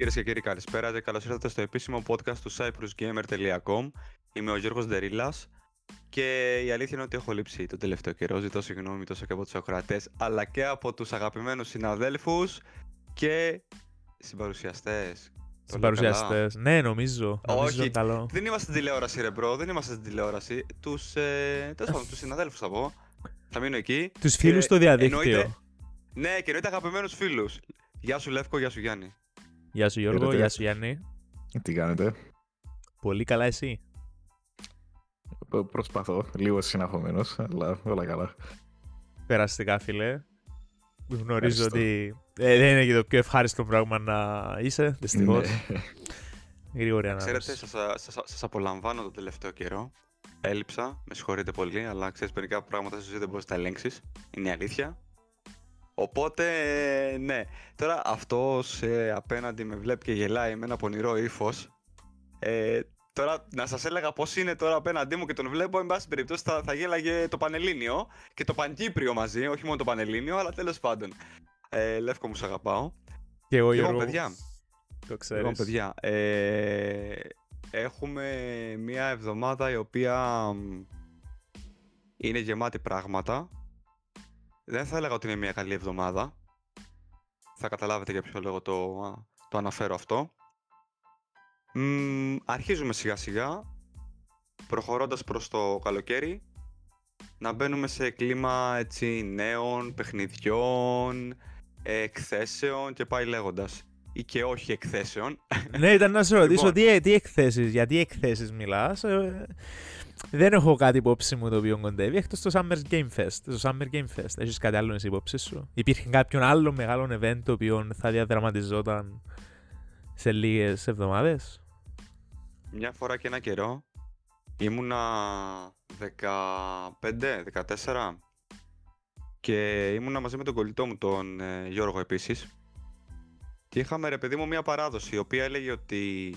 Κυρίες και κύριοι, καλησπέρα και καλώς ήρθατε στο επίσημο podcast του cyprusgamer.com. Είμαι ο Γιώργος Ντερίλας και η αλήθεια είναι ότι έχω λείψει τον τελευταίο καιρό. Ζητώ συγγνώμη τόσο και από τους ακροατές, αλλά και από τους αγαπημένους συναδέλφους και συμπαρουσιαστές. Συμπαρουσιαστές. Ναι, νομίζω. νομίζω Όχι, καλό. δεν είμαστε στην τηλεόραση, ρε μπρο, δεν είμαστε στην τηλεόραση. Τους ε, τους συναδέλφους θα πω. Θα μείνω εκεί. Τους φίλους Και στο διαδίκτυο. εννοείται- Ναι, και εννοείται αγαπημένους φίλους. Γεια σου Λεύκο, γεια σου Γιάννη. Γεια σου Γιώργο, Χαίρετε. γεια σου Γιάννη. Τι κάνετε; Πολύ καλά εσύ; Π- Προσπαθώ. Λίγο συναχωμένος, αλλά όλα καλά. Περαστικά φίλε. Γνωρίζω Ευχαριστώ. ότι ε, δεν είναι και το πιο ευχάριστο πράγμα να είσαι, δυστυχώς. Ναι. Γρήγορη ανάπτυξη. Ξέρετε, σας, σας, σας απολαμβάνω τον τελευταίο καιρό. Έλειψα, με συγχωρείτε πολύ, αλλά ξέρεις μερικά πράγματα στη ζωή δεν μπορείς να τα ελέγξεις. Είναι η αλήθεια. Οπότε, ε, ναι. Τώρα αυτός ε, απέναντι με βλέπει και γελάει με ένα πονηρό ύφος. Ε, τώρα να σας έλεγα πώς είναι τώρα απέναντί μου και τον βλέπω, εν πάση περιπτώσει θα, θα γέλαγε το Πανελλήνιο και το Πανκύπριο μαζί, όχι μόνο το Πανελλήνιο, αλλά τέλος πάντων. Ε, Λεύκο μου, σ' αγαπάω. Και εγώ Λοιπόν, Γιώργο. παιδιά, Το ξέρεις. Λοιπόν, παιδιά, ε, έχουμε μία εβδομάδα η οποία μ, είναι γεμάτη πράγματα. Δεν θα έλεγα ότι είναι μία καλή εβδομάδα. Θα καταλάβετε για ποιο λόγο το, το αναφέρω αυτό. Μ, αρχίζουμε σιγά σιγά, προχωρώντας προς το καλοκαίρι, να μπαίνουμε σε κλίμα έτσι νέων, παιχνιδιών, εκθέσεων και πάει λέγοντας. Ή και όχι εκθέσεων, ναι, ήταν να σε ρωτήσω Λοιπόν. τι, τι εκθέσεις, για τι εκθέσεις μιλάς. Δεν έχω κάτι υπόψη μου το οποίο κοντεύει εκτός το Summer Game Fest. Το Summer Game Fest. Έχεις κάτι άλλο εσύ υπόψη σου; Υπήρχε κάποιον άλλο μεγάλο event το οποίο θα διαδραματιζόταν σε λίγες εβδομάδες; Μια φορά και ένα καιρό ήμουνα 15-14 και ήμουνα μαζί με τον κολλητό μου τον ε, Γιώργο επίσης και είχαμε ρε παιδί μου μια παράδοση η οποία έλεγε ότι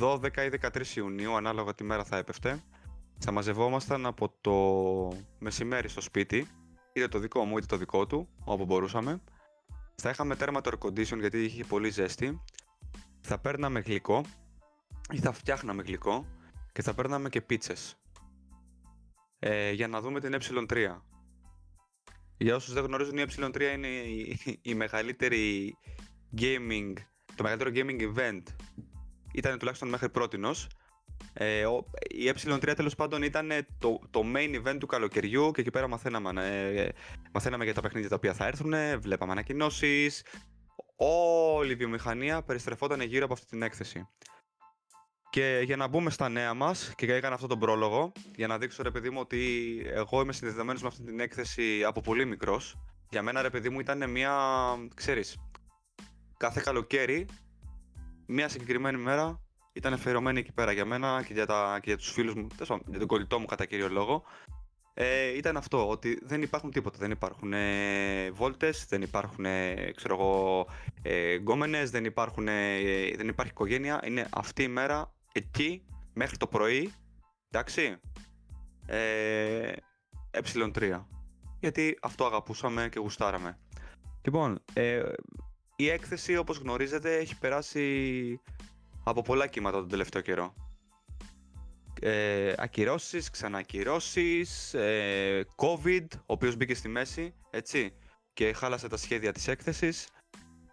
12 ή 13 Ιουνίου ανάλογα τη μέρα θα έπεφτε θα μαζευόμασταν από το μεσημέρι στο σπίτι είτε το δικό μου είτε το δικό του όπου μπορούσαμε. Θα είχαμε τέρμα το air condition γιατί είχε πολύ ζέστη. Θα παίρναμε γλυκό ή θα φτιάχναμε γλυκό και θα παίρναμε και πίτσες. Ε, για να δούμε την ε3. Για όσους δεν γνωρίζουν η ε3 είναι η, η μεγαλύτερη gaming, το μεγαλύτερο gaming event ήταν τουλάχιστον μέχρι πρότινος. Ε, ο- η ε3 τέλος πάντων ήταν το, το main event του καλοκαιριού και εκεί πέρα μαθαίναμε, ε, μαθαίναμε για τα παιχνίδια τα οποία θα έρθουν, βλέπαμε ανακοινώσεις. Όλη η βιομηχανία περιστρεφόταν γύρω από αυτή την έκθεση. Και για να μπούμε στα νέα μας, και έκανα αυτό τον πρόλογο, για να δείξω ρε παιδί μου ότι εγώ είμαι συνδεδεμένος με αυτή την έκθεση από πολύ μικρός. Για μένα ρε παιδί μου ήταν μια. ξέρεις, κάθε καλοκαίρι, μια συγκεκριμένη μέρα ήταν αφιερωμένη εκεί πέρα για μένα και για, τα, και για τους φίλους μου, τέλος πάντων, για τον κολλητό μου κατά κύριο λόγο. Ε, ήταν αυτό, ότι δεν υπάρχουν τίποτα. Δεν υπάρχουν ε, βόλτες, δεν υπάρχουν, ε, ξέρω εγώ, ε, γκόμενες, δεν, υπάρχουν, ε, δεν υπάρχει οικογένεια. Είναι αυτή η μέρα εκεί μέχρι το πρωί, εντάξει, ε, ε3. Γιατί αυτό αγαπούσαμε και γουστάραμε. Λοιπόν, ε, η έκθεση όπως γνωρίζετε έχει περάσει από πολλά κύματα τον τελευταίο καιρό. Ε, ακυρώσεις, ξανακυρώσεις, ε, COVID, ο οποίος μπήκε στη μέση, έτσι, και χάλασε τα σχέδια της έκθεσης.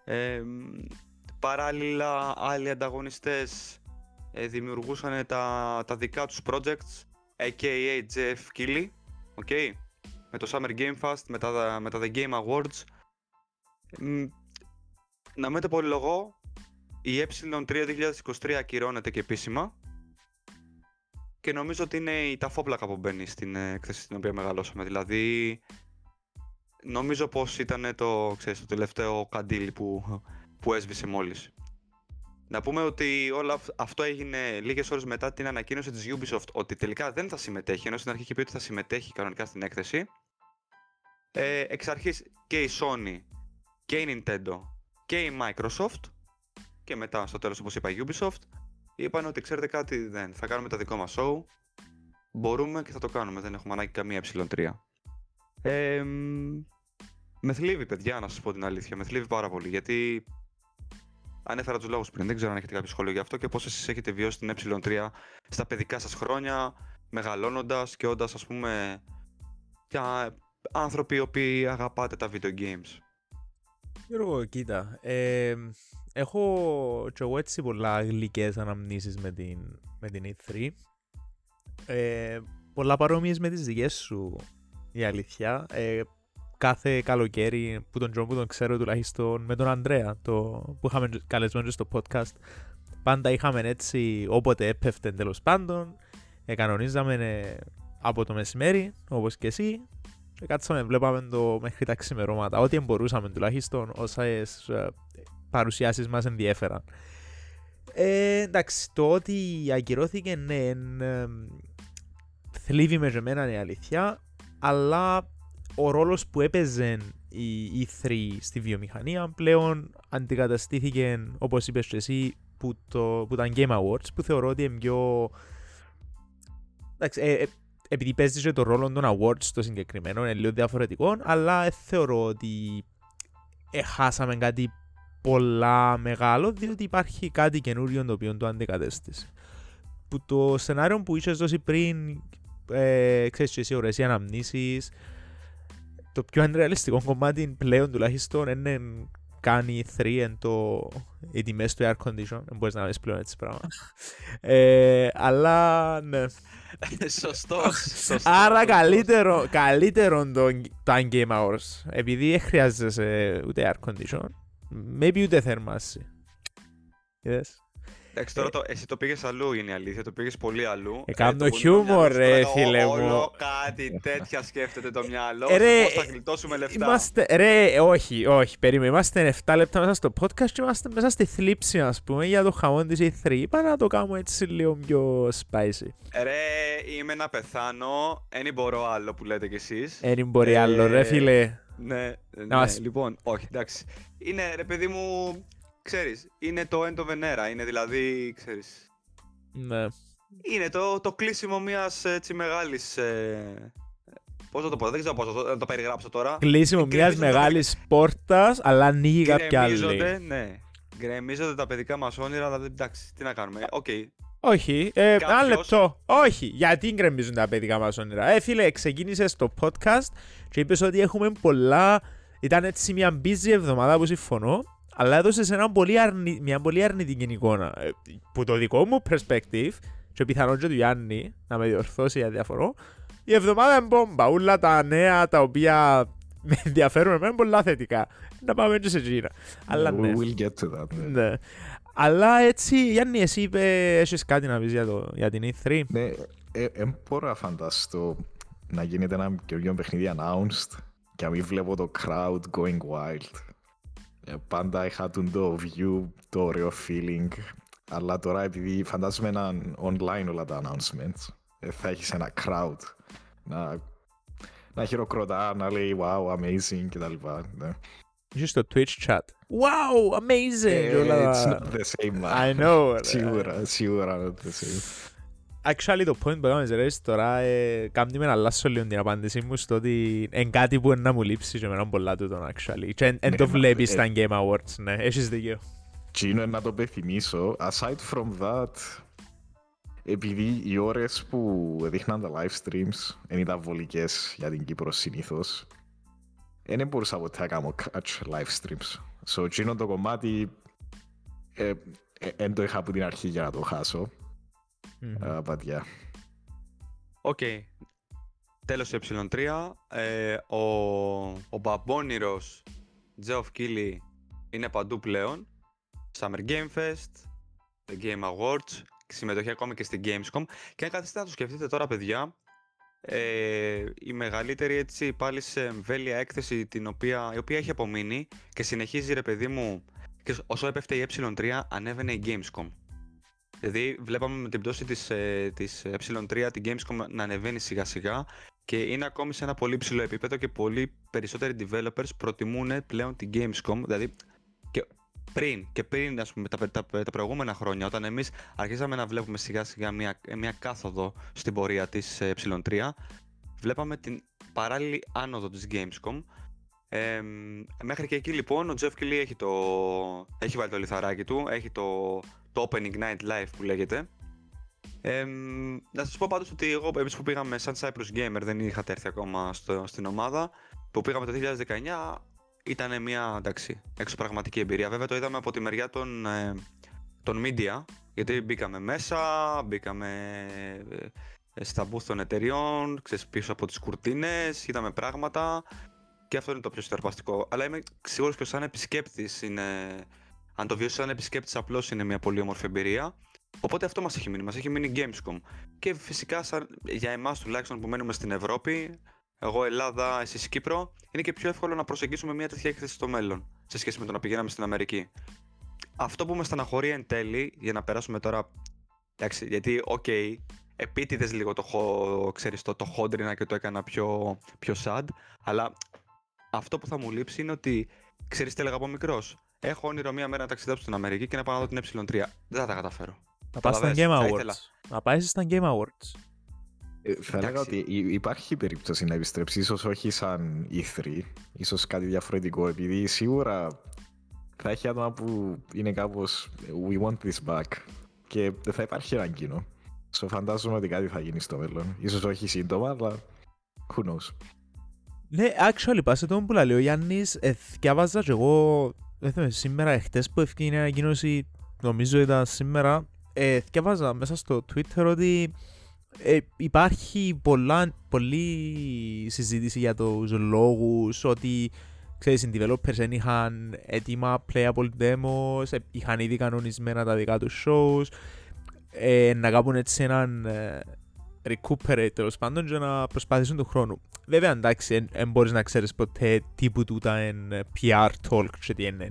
Ε, μ, παράλληλα, άλλοι ανταγωνιστές ε, δημιουργούσαν τα, τα δικά τους projects, a.k.a. Jeff Keighley, okay, με το Summer Game Fest, με τα, με τα The Game Awards. Μ, να μην πολύ λόγο, η ε3 2023 ακυρώνεται και επίσημα και νομίζω ότι είναι η ταφόπλακα που μπαίνει στην ε, έκθεση στην οποία μεγαλώσαμε. Δηλαδή, νομίζω πως ήταν το, ξέρεις, το τελευταίο καντήλι που, που έσβησε μόλις. Να πούμε ότι όλο αυ- αυτό έγινε λίγες ώρες μετά την ανακοίνωση της Ubisoft ότι τελικά δεν θα συμμετέχει, ενώ στην αρχή είχε πει ότι θα συμμετέχει κανονικά στην έκθεση. Ε, εξ αρχής και η Sony και η Nintendo και η Microsoft και μετά στο τέλος όπως είπα η Ubisoft είπαν ότι ξέρετε κάτι δεν θα κάνουμε το δικό μας show μπορούμε και θα το κάνουμε δεν έχουμε ανάγκη καμία ε3 ε, μ, με θλίβει παιδιά να σας πω την αλήθεια με θλίβει πάρα πολύ γιατί ανέφερα τους λόγους πριν. Δεν ξέρω αν έχετε κάποιο σχόλιο γι' αυτό και πώς εσείς έχετε βιώσει την ε3 στα παιδικά σας χρόνια, μεγαλώνοντας και όντας, ας πούμε, για άνθρωποι οι οποίοι αγαπάτε τα video games. Γιώργο, κοίτα. Ε, έχω και εγώ έτσι πολλά γλυκές αναμνήσεις με την, με την E3. Ε, πολλά παρόμοιες με τις δικές σου, η αλήθεια. Ε, κάθε καλοκαίρι που τον Τζον που τον ξέρω τουλάχιστον με τον Ανδρέα το, που είχαμε καλεσμένο στο podcast πάντα είχαμε έτσι όποτε έπεφτε τέλος πάντων ε, κανονίζαμε ε, από το μεσημέρι όπως και εσύ και κάτσαμε βλέπαμε το μέχρι τα ξημερώματα. Ό,τι μπορούσαμε τουλάχιστον όσα ε, παρουσιάσεις μας ενδιέφεραν. Ε, εντάξει το ότι ακυρώθηκε ναι ε, θλίβει με εμένα η αλήθεια αλλά ο ρόλος που έπαιζε η E3 στη βιομηχανία πλέον αντικαταστήθηκε όπως είπες και εσύ που, το, που τα Game Awards που θεωρώ ότι είναι πιο εντάξει, ε, ε, επειδή παίζει και το ρόλο των awards στο συγκεκριμένο είναι λίγο διαφορετικό αλλά ε, θεωρώ ότι χάσαμε κάτι πολλά μεγάλο διότι υπάρχει κάτι καινούριο το οποίο το αντικατέστησε. Που το σενάριο που είσαι δώσει πριν ε, ξέρεις και εσύ ωραίες αναμνήσεις το πιο ανρεαλιστικό κομμάτι πλέον τουλάχιστον είναι κάνει 3 εν το οι τιμές του air condition. Δεν μπορείς να δεις πλέον έτσι πράγμα. Ε, αλλά ναι. Σωστός, άρα καλύτερο, καλύτερο το time game hours. Επειδή δεν χρειάζεσαι ούτε air condition maybe ούτε θερμάση yes. Εντάξει, τώρα το, εσύ το πήγες αλλού είναι η αλήθεια, το πήγες πολύ αλλού. Εκάνω ε, χιούμορ, ρε φίλε μου. Όλο κάτι τέτοια σκέφτεται το μυαλό. Ε, ρε, πώς θα γλιτώσουμε λεφτά. Είμαστε, ρε, όχι, όχι, περίμενε. Είμαστε 7 λεπτά μέσα στο podcast και είμαστε μέσα στη θλίψη, ας πούμε, για το χαμόν της E3. Είπα να το κάνουμε έτσι λίγο πιο spicy. Ρε, είμαι να πεθάνω. Δεν μπορώ άλλο που λέτε κι εσείς. Δεν μπορεί άλλο, ρε φίλε. Ναι, ναι, λοιπόν, όχι, εντάξει. Είναι, ρε παιδί μου, ξέρεις, είναι το end of an era, είναι δηλαδή, ξέρεις... Ναι. Είναι το, το κλείσιμο μιας έτσι μεγάλης... Ε, πώς θα το πω, δεν ξέρω πώς θα το, το περιγράψω τώρα. Κλείσιμο μιας μεγάλης πόρτας, αλλά ανοίγει κάποια άλλη. ναι. Γκρεμίζονται τα παιδικά μας όνειρα, αλλά εντάξει, τι να κάνουμε. Okay. Όχι, ε, Κάποιος... ένα λεπτό. Όχι, γιατί γκρεμίζουν τα παιδικά μας όνειρα. Ε, φίλε, ξεκίνησες το podcast και είπες ότι έχουμε πολλά. Ήταν έτσι μια busy εβδομάδα που συμφωνώ αλλά έδωσε ένα πολύ αρνη... μια πολύ αρνητική εικόνα. Ε, που το δικό μου perspective, και πιθανόν και του Γιάννη να με διορθώσει για διαφορό, η εβδομάδα είναι μπόμπα. Όλα τα νέα τα οποία με ενδιαφέρουν εμένα πολλά θετικά. Να πάμε και σε Τζίνα. Αλλά ναι. We will get to that. Ναι. ναι. Αλλά έτσι, Γιάννη, εσύ είπε, έχεις κάτι να πεις για, το, για την E3. Ναι, ε, ε, μπορώ να φανταστώ να γίνεται ένα καινούργιο παιχνίδι announced και να μην βλέπω το crowd going wild. Ε, πάντα είχα το view, το ωραίο feeling. Αλλά τώρα επειδή φαντάζομαι έναν online όλα τα announcements, ε, θα έχεις ένα crowd να, να χειροκροτά, να λέει wow, amazing κτλ. Ναι. Είσαι στο Twitch chat. Wow, amazing! Ε, it's not the same. I know. Σίγουρα, σίγουρα not the same. Actually το point που έκαμε σε τώρα ε, κάνει με να αλλάσω λίγο την απάντησή μου στο ότι είναι κάτι που να μου λείψει και εμένα πολλά τούτο actually και εν το βλέπεις στα Game Awards, ναι, έχεις δίκιο. Τι είναι να το πεθυμίσω, aside from that, επειδή οι ώρες που δείχναν τα live streams δεν ήταν βολικές για την Κύπρο συνήθως, δεν μπορούσα ποτέ να κάνω catch live streams. So, εκείνο το κομμάτι δεν το είχα από την αρχή για να το χάσω. Mm-hmm. Uh, Okay. Τέλος E3. Ε, ο, ο παμπόνηρος Geoff Keighley είναι παντού πλέον. Summer Game Fest, The Game Awards, συμμετοχή ακόμη και στην Gamescom. Και αν καθίσετε να το σκεφτείτε τώρα, παιδιά, ε, η μεγαλύτερη έτσι πάλι σε εμβέλεια έκθεση την οποία, η οποία έχει απομείνει και συνεχίζει ρε παιδί μου και όσο έπεφτε η ε3 ανέβαινε η Gamescom. Δηλαδή, βλέπαμε με την πτώση της, ε, της ε3 την Gamescom να ανεβαίνει σιγά σιγά και είναι ακόμη σε ένα πολύ ψηλό επίπεδο και πολύ περισσότεροι developers προτιμούν πλέον την Gamescom, δηλαδή και πριν και πριν ας πούμε, τα, τα, τα προηγούμενα χρόνια όταν εμείς αρχίσαμε να βλέπουμε σιγά σιγά μια, μια κάθοδο στην πορεία της ε3 βλέπαμε την παράλληλη άνοδο της Gamescom Ε, μέχρι και εκεί λοιπόν ο Jeff Keighley έχει, το, έχει βάλει το λιθαράκι του, έχει το, το Opening Night Live που λέγεται. Ε, να σας πω πάντως ότι εγώ, εμείς που πήγαμε σαν Cyprus Gamer, δεν είχατε έρθει ακόμα στο, στην ομάδα, που πήγαμε το 2019, ήταν μια εντάξει, εξωπραγματική εμπειρία. Βέβαια το είδαμε από τη μεριά των, ε, των media, γιατί μπήκαμε μέσα, μπήκαμε ε, στα booth των εταιριών, ξέρεις, πίσω από τις κουρτίνες, είδαμε πράγματα και αυτό είναι το πιο συναρπαστικό. Αλλά είμαι σίγουρος και σαν επισκέπτης είναι... Αν το βιώσεις σαν επισκέπτης απλώς είναι μια πολύ όμορφη εμπειρία. Οπότε αυτό μας έχει μείνει, μας έχει μείνει Gamescom. Και φυσικά σαν, για εμάς τουλάχιστον που μένουμε στην Ευρώπη, εγώ Ελλάδα, εσείς Κύπρο, είναι και πιο εύκολο να προσεγγίσουμε μια τέτοια έκθεση στο μέλλον, σε σχέση με το να πηγαίναμε στην Αμερική. Αυτό που με στεναχωρεί εν τέλει, για να περάσουμε τώρα, εντάξει, γιατί, okay, επίτηδες λίγο το, ξέρεις, το, το χόντρυνα και το έκανα πιο, πιο sad, αλλά αυτό που θα μου λείψει είναι ότι, ξέρεις τι έλεγα από μικρός, έχω όνειρο μία μέρα να ταξιδέψω στην Αμερική και να πάω να δω την E3. Δεν θα τα καταφέρω. Να πάει στα Game Awards. Να πάει στα Game Awards. Ε, θα έλεγα ότι υπάρχει περίπτωση να επιστρέψεις, ίσως όχι σαν E3, ίσως κάτι διαφορετικό, επειδή σίγουρα θα έχει άτομα που είναι κάπως we want this back και δεν θα υπάρχει ένα κοινό. So φαντάζομαι ότι κάτι θα γίνει στο μέλλον. Ίσως όχι σύντομα, αλλά who knows. Ναι, actually, πάσε το που λέει ο Γιάννης, ε, διάβαζα και εγώ, δεν θυμάμαι, σήμερα, εχθές που έφυγε η ανακοίνωση, νομίζω ήταν σήμερα, ε, διάβαζα μέσα στο Twitter ότι ε, υπάρχει πολλά, πολλή συζήτηση για τους λόγους, ότι ξέρεις, οι developers δεν είχαν έτοιμα playable demos, ε, είχαν ήδη κανονισμένα τα δικά τους shows, ε, να κάνουν έτσι έναν ε, recuperate τέλος πάντων για να προσπαθήσουν του χρόνου. Βέβαια, εντάξει, δεν μπορείς να ξέρεις ποτέ τι που τούτα είναι PR talk και τι είναι,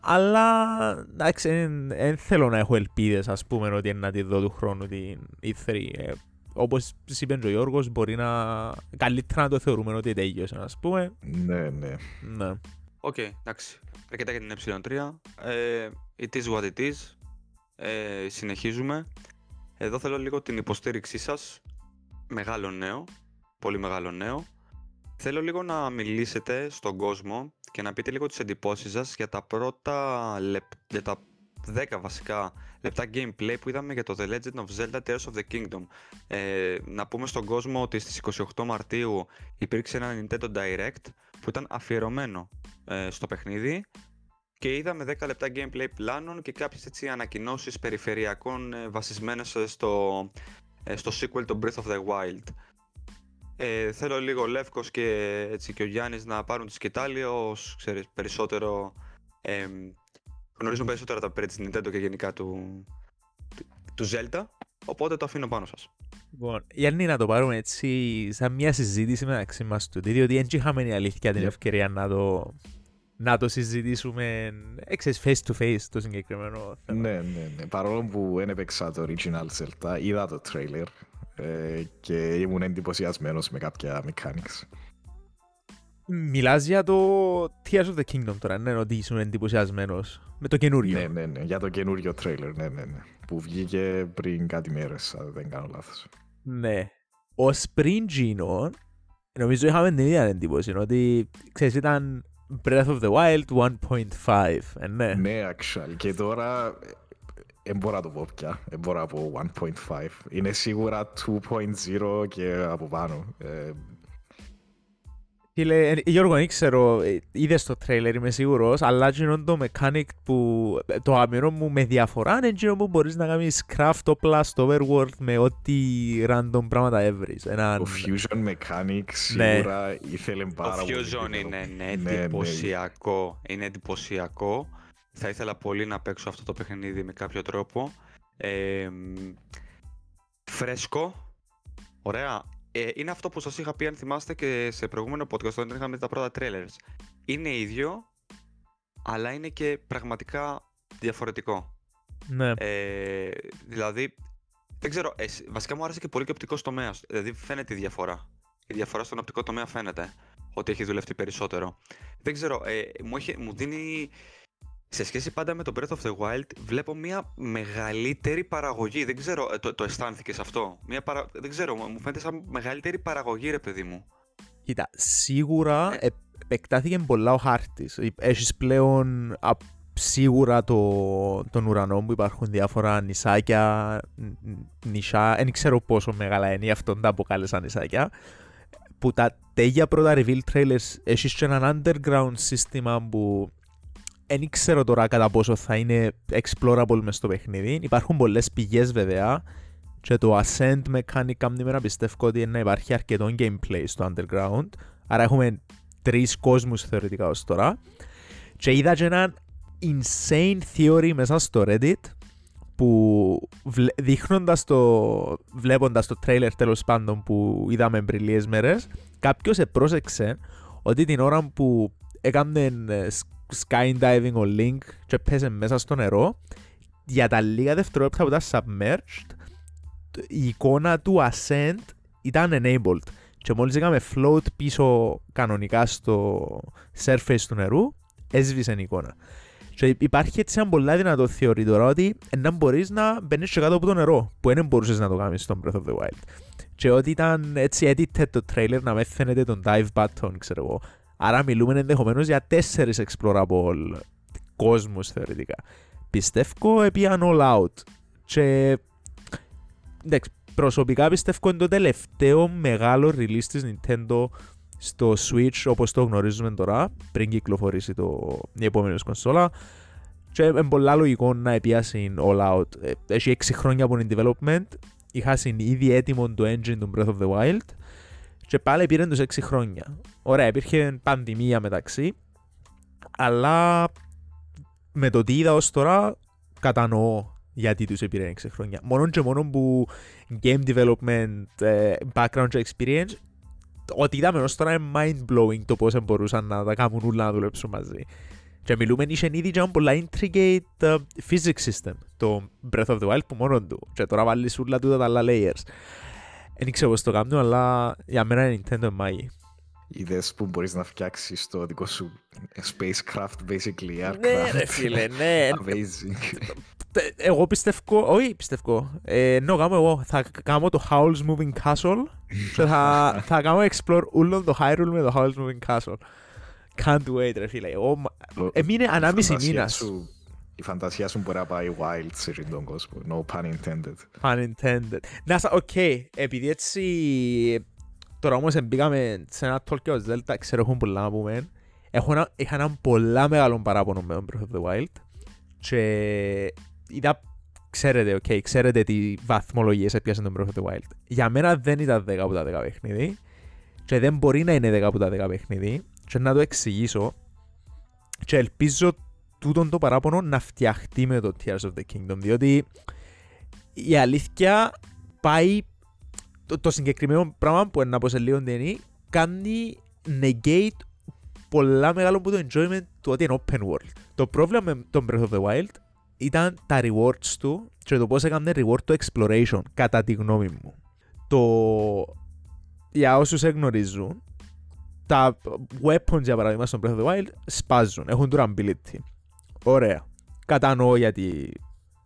αλλά εντάξει, δεν θέλω να έχω ελπίδες ας πούμε ότι είναι να τη δω του χρόνου την E3. Ε, όπως είπε ο Γιώργος, μπορεί να καλύτερα να το θεωρούμε ότι τέλειωσε, ας πούμε. Ναι, ναι. Ναι. Okay, εντάξει. Αρκετά για την E3. Ε, it is what it is. Ε, συνεχίζουμε. Εδώ θέλω λίγο την υποστήριξή σας. Μεγάλο νέο. Πολύ μεγάλο νέο. Θέλω λίγο να μιλήσετε στον κόσμο και να πείτε λίγο τις εντυπώσεις σας για τα πρώτα για τα 10 βασικά λεπτά gameplay που είδαμε για το The Legend of Zelda Tears of the Kingdom. Ε, να πούμε στον κόσμο ότι στις 28 Μαρτίου υπήρξε ένα Nintendo Direct που ήταν αφιερωμένο ε, στο παιχνίδι και είδαμε 10 λεπτά gameplay πλάνων και κάποιες έτσι ανακοινώσεις περιφερειακών ε, βασισμένες στο, ε, στο sequel το Breath of the Wild. Ε, θέλω λίγο ο Λεύκος και, έτσι, και ο Γιάννης να πάρουν τη σκητάλη ως ξέρεις, περισσότερο ε, γνωρίζουν περισσότερα τα περί της Nintendo και γενικά του, του, Zelda οπότε το αφήνω πάνω σας. Λοιπόν, Γιάννη να το πάρουμε έτσι σαν μια συζήτηση μεταξύ μας τους διότι δεν είχαμε η αλήθεια την ευκαιρία να το, να το συζητήσουμε έξες face to face το συγκεκριμένο θέμα. Ναι, ναι, ναι. Παρόλο που δεν έπαιξα το original Zelda, είδα το trailer ε, και ήμουν εντυπωσιασμένος με κάποια mechanics. Μιλάς για το Tears of the Kingdom τώρα, ναι, ότι ήσουν εντυπωσιασμένος με το καινούριο. Ναι, ναι, ναι, για το καινούριο trailer, ναι, ναι, ναι, που βγήκε πριν κάτι μέρες, αν δεν κάνω λάθος. Ναι. Ως πριν Gino, νομίζω είχαμε την ίδια εντύπωση, ότι ξέρεις ήταν Breath of the Wild 1.5, ε, ναι. Ναι, actually, και τώρα δεν μπορώ να το πω πια. Δεν μπορώ να πω 1.5. Είναι σίγουρα 2.0 και από πάνω. Ε, Φίλε, ε, Γιώργο, δεν ξέρω, ε, είδες το τρέιλερ, είμαι σίγουρος, αλλά είναι το mechanic που το αμυρό μου με διαφορά είναι εκείνο που μπορείς να κάνεις craft όπλα στο overworld με ό,τι random πράγματα έβρεις. Ένα... Το fusion mechanic σίγουρα ναι. ήθελε πάρα πολύ. Το fusion είναι ναι, ναι, εντυπωσιακό, είναι εντυπωσιακό. Θα ήθελα πολύ να παίξω αυτό το παιχνίδι με κάποιο τρόπο. Ε, φρέσκο, ωραία. Ε, είναι αυτό που σας είχα πει αν θυμάστε και σε προηγούμενο podcast όταν είχαμε τα πρώτα trailers. Είναι ίδιο, αλλά είναι και πραγματικά διαφορετικό. Ναι. Ε, δηλαδή, δεν ξέρω, ε, βασικά μου άρεσε και πολύ και οπτικός τομέας. Δηλαδή φαίνεται η διαφορά. Η διαφορά στον οπτικό τομέα φαίνεται ότι έχει δουλευτεί περισσότερο. Δεν ξέρω, ε, μου, έχει, μου δίνει σε σχέση πάντα με το Breath of the Wild, βλέπω μια μεγαλύτερη παραγωγή. Δεν ξέρω, ε, το, το αισθάνθηκες αυτό; Μια παρα... Δεν ξέρω, μου φαίνεται σαν μεγαλύτερη παραγωγή, ρε παιδί μου. Κοίτα, σίγουρα ε... επεκτάθηκε πολλά ο χάρτης. Έχεις πλέον α, σίγουρα το, τον ουρανό που υπάρχουν διάφορα νησάκια, ν- νησιά, δεν ξέρω πόσο μεγάλα είναι, γι' αυτό τα αποκάλεσα νησάκια, που τα τέγια πρώτα reveal trailers έχεις και έναν underground σύστημα που δεν ξέρω τώρα κατά πόσο θα είναι explorable μες στο παιχνίδι. Υπάρχουν πολλές πηγές βέβαια και το Ascent Mechanic κάμνη μέρα πιστεύω ότι είναι να υπάρχει αρκετό gameplay στο underground. Άρα έχουμε τρεις κόσμους θεωρητικά ως τώρα. Και είδα και έναν insane theory μέσα στο Reddit που βλε- δείχνοντας το, βλέποντας το trailer τέλος πάντων που είδαμε πριν λίγες μέρες κάποιος επρόσεξε ότι την ώρα που έκανε ε, sc- skydiving ο Link και πέσε μέσα στο νερό. Για τα λίγα δευτερόλεπτα που ήταν submerged η εικόνα του Ascent ήταν enabled. Και μόλις έκαμε float πίσω κανονικά στο surface του νερού έσβησε η εικόνα. Και υπάρχει έτσι ένα πολύ δυνατό θεωρεί τώρα ότι να μπορείς να μπαίνεις και κάτω από το νερό που δεν μπορούσες να το κάνεις στο Breath of the Wild. Και ότι ήταν έτσι edited το trailer να με φαίνεται τον dive button ξέρω εγώ άρα μιλούμε ενδεχομένως για τέσσερις explorable κόσμους θεωρητικά. Πιστεύω επίαν all out. Και εντάξει, προσωπικά πιστεύω είναι το τελευταίο μεγάλο release της Nintendo στο Switch όπως το γνωρίζουμε τώρα πριν κυκλοφορήσει το, η επόμενη μας κονσόλα. Και είναι πολλά λογικό να επιάσει all out. Ε, Έχει 6 χρόνια από την development, είχα ήδη έτοιμο το engine του Breath of the Wild και πάλι πήρε τους 6 χρόνια. Ωραία, υπήρχε πανδημία μεταξύ, αλλά με το τι είδα ως τώρα κατανοώ γιατί τους πήρε 6 χρόνια. Μόνο και μόνο που game development, ε, background και experience ό,τι είδαμε ως τώρα είναι mind-blowing το πώς μπορούσαν να τα κάνουν όλα να δουλέψουν μαζί. Και μιλούμε είχε ήδη και ένα πολλά intricate uh, physics system το Breath of the Wild που μόνο του. Και τώρα βάλεις όλα τούτα τα άλλα layers. Δεν ξέρω πώς το κάνουν, αλλά για μένα είναι Nintendo μάγι. Είδες που μπορείς να φτιάξεις το δικό σου spacecraft, basically, aircraft. Ναι ρε φίλε, ναι. Amazing. Τε- Εγώ πιστεύω, όχι πιστεύω, ε, no, κάνω εγώ, θα κάνω το Howl's Moving Castle και θα, θα κάνω explore όλο το Hyrule με το Howl's Moving Castle. Can't wait ρε φίλε, εγώ, μα- Το- έμεινε η ανάμιση φαντασία μήνας. σου- Η φαντασία σου μπορεί να πάει wild σε αυτόν τον κόσμο. No pun intended. Unintended. Να σα, οκ, επειδή έτσι τώρα όμως μπήκαμε σε ένα talk για το Zelda, ξέρω έχουν πολλά να πούμε. Έχω ένα, είχα έναν πολλά μεγάλο παράπονο με τον Breath of the Wild και είδα, ξέρετε, οκ, ξέρετε τι βαθμολογίες έπιασε τον Breath of the Wild. Για μένα δεν ήταν 10 από τα 10 παιχνίδι και δεν μπορεί να είναι 10 από τα 10 παιχνίδι και να το εξηγήσω και ελπίζω τούτον το παράπονο να φτιαχτεί με το Tears of the Kingdom διότι η αλήθεια πάει το, το συγκεκριμένο πράγμα που είναι από σε λίγο ταινί κάνει negate πολλά μεγάλο από το enjoyment του ότι είναι open world. Το πρόβλημα με τον Breath of the Wild ήταν τα rewards του και το πώς έκανε reward το exploration κατά τη γνώμη μου. Το... Για όσους γνωρίζουν, τα weapons για παράδειγμα στον Breath of the Wild σπάζουν, έχουν durability. Ωραία. Κατανοώ γιατί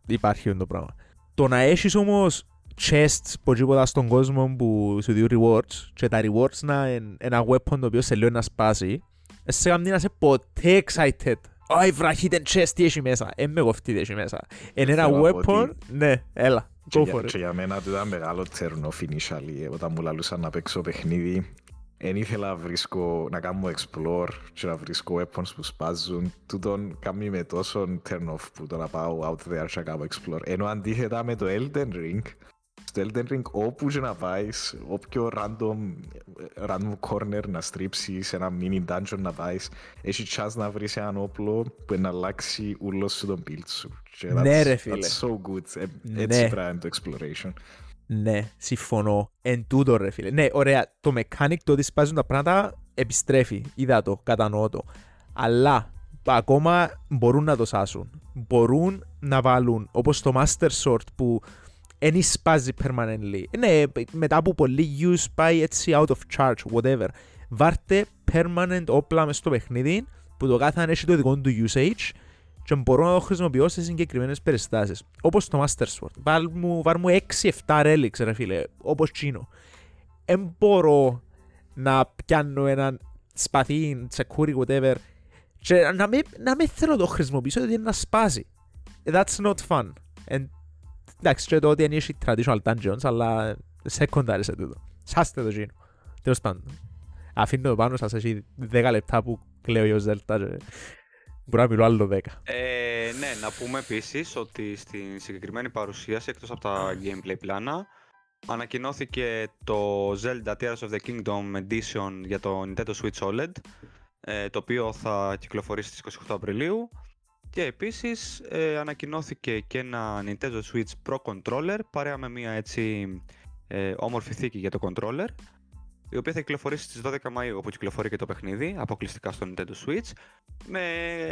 υπάρχει το πράγμα. Το να έχεις όμως chests που τίποτα στον κόσμο που σου δίνουν rewards και τα rewards να είναι ένα weapon το οποίο σε λέω να σπάσει, εσύ σε κάνει να είσαι ποτέ excited. Ωι βραχείτε chest τι έχει μέσα. Ε, με κοφτεί τι έχει μέσα. Είναι ένα Θέλω να πω weapon, ότι- ναι, έλα. Και Go για, for it. και για μένα το ήταν μεγάλο turn off initially. Όταν μου λαλούσαν να παίξω παιχνίδι, δεν ήθελα να βρίσκω, να κάνω explore και να βρίσκω weapons που σπάζουν. Τούτον κάνει με τόσο turn off που το να πάω out there και να κάνω explore. Ενώ αντίθετα με το Elden Ring, στο Elden Ring όπου και να πάεις, όποιο random, random corner να στρίψεις, ένα mini dungeon να πάεις, έχει chance να βρεις έναν όπλο που να αλλάξει ούλος σου τον build σου. Και Ναι, that's- ρε φίλε. That's so good. Ε, Ναι. Έτσι πρέπει να είναι το exploration. Ναι, συμφωνώ. Εν τούτο ρε φίλε. Ναι, ωραία. Το mechanic το ότι σπάζουν τα πράγματα επιστρέφει. Είδα το, κατανοώ το. Αλλά ακόμα μπορούν να το σάσουν. Μπορούν να βάλουν όπως το Master Sword που δεν σπάζει permanently. Ναι, μετά από πολύ use πάει έτσι out of charge, whatever. Βάρτε permanent όπλα μες στο παιχνίδι που το κάθε αν έχει το δικό του usage και μπορώ να το χρησιμοποιώ σε συγκεκριμένες περιστάσεις. Όπως το Master Sword. Βάλ μου, βάλ μου 6-7 relics ρε φίλε, όπως τσίνο. Δεν μπορώ να πιάνω έναν σπαθί, τσεκούρι, whatever, και να μην, να μην θέλω να το χρησιμοποιήσω γιατί είναι να σπάσει. That's not fun. And, εντάξει, και το ότι είναι η traditional dungeons, αλλά σε κοντάρισε τούτο. Σάστε το γίνο. Τέλος πάντων. Αφήνω το πάνω σας, έχει 10 λεπτά που κλαίω ο Ζέλτα και μπορεί να μιλώ άλλο 10. Ε, ναι, να πούμε επίσης ότι στην συγκεκριμένη παρουσίαση, εκτός από τα gameplay πλάνα, ανακοινώθηκε το Zelda Tears of the Kingdom Edition για το Nintendo Switch OLED, ε, το οποίο θα κυκλοφορήσει στις 28 Απριλίου. Και επίσης ε, ανακοινώθηκε και ένα Nintendo Switch Pro Controller, παρέα με μια έτσι ε, όμορφη θήκη για το controller, η οποία θα κυκλοφορήσει στις 12 Μαΐου όπου κυκλοφορεί και το παιχνίδι, αποκλειστικά στο Nintendo Switch, με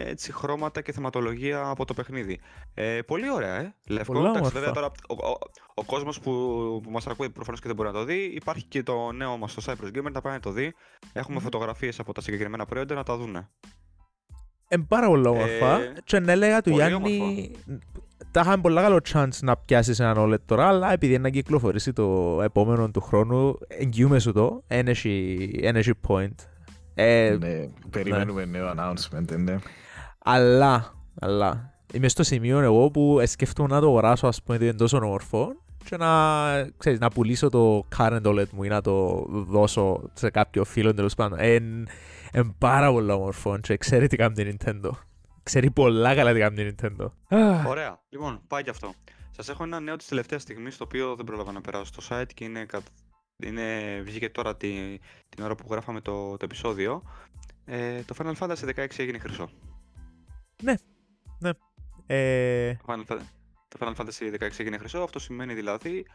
έτσι χρώματα και θεματολογία από το παιχνίδι. Ε, πολύ ωραία, ε, Λευκό. Πολλά Εντάξει, όμορφα. βέβαια τώρα ο, ο, ο κόσμος που, που μας ακούει προφανώς και δεν μπορεί να το δει, υπάρχει και το νέο μας στο Cypress Gamer, να πάει να το δει. Έχουμε Μμμ. φωτογραφίες από τα συγκεκριμένα προϊόντα να τα δούνε. Είναι πάρα πολύ όμορφα Ε, και να έλεγα του πολύ Γιάννη τα είχαμε πολύ καλό chance να πιάσεις έναν OLED τώρα αλλά επειδή είναι να κυκλοφορήσει το επόμενο του χρόνου εγγυούμε σου το energy, energy point ε, Ναι, περιμένουμε νέο announcement, ε, ναι. αλλά, αλλά είμαι στο σημείο εγώ που σκέφτομαι να το αγοράσω ας πούμε διότι είναι τόσο όμορφο και να, ξέρεις, να πουλήσω το current OLED μου ή να το δώσω σε κάποιο φίλο τέλος πάντων. Είναι εν πάρα πολύ όμορφο και ξέρει τι κάνει την Nintendo. Ξέρει πολλά καλά τι κάνει την Nintendo. Αχ. Ωραία. Λοιπόν, πάει και αυτό. Σας έχω ένα νέο της τελευταίας στιγμής, το οποίο δεν πρόλαβα να περάσω στο site και είναι, κατ- είναι... βγήκε τώρα τη... την ώρα που γράφαμε το, το επεισόδιο. Ε, το Final Fantasy 16 έγινε χρυσό. Ε, Το Final, Fa- το Final Fantasy 16 έγινε χρυσό. Αυτό σημαίνει δηλαδή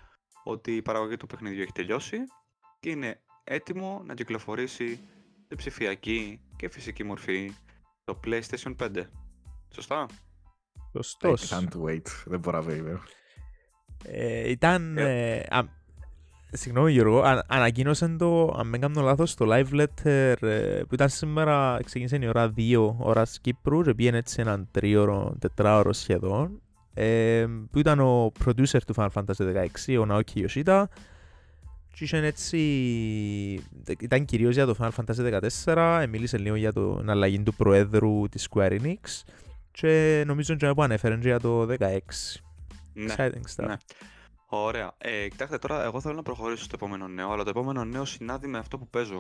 ότι η παραγωγή του παιχνιδιού έχει τελειώσει και είναι έτοιμο να κυκλοφορήσει σε ψηφιακή και φυσική μορφή το PlayStation 5. Σωστά; I σωστός. can't wait. Δεν μπορώ να περιμένω. Ε, ήταν... ε, α- Συγγνώμη Γιώργο, α, ανακοίνωσε το, αν δεν κάνω λάθος, το live letter ε, που ήταν σήμερα, ξεκίνησε η ώρα 2 ώρας Κύπρου και πήγαινε έτσι έναν τρίωρο, τετράωρο σχεδόν, ε, που ήταν ο producer του Final Fantasy 16, ο Naoki Yoshida, και είχε έτσι, ήταν κυρίως για το Final Fantasy 14, ε, μίλησε λίγο για την αλλαγή του προέδρου της Square Enix και νομίζω και που ανέφερε και για το 16. Ναι. Exciting stuff. Ναι. Ωραία. Ε, κοιτάξτε τώρα, εγώ θέλω να προχωρήσω στο επόμενο νέο, αλλά το επόμενο νέο συνάδει με αυτό που παίζω.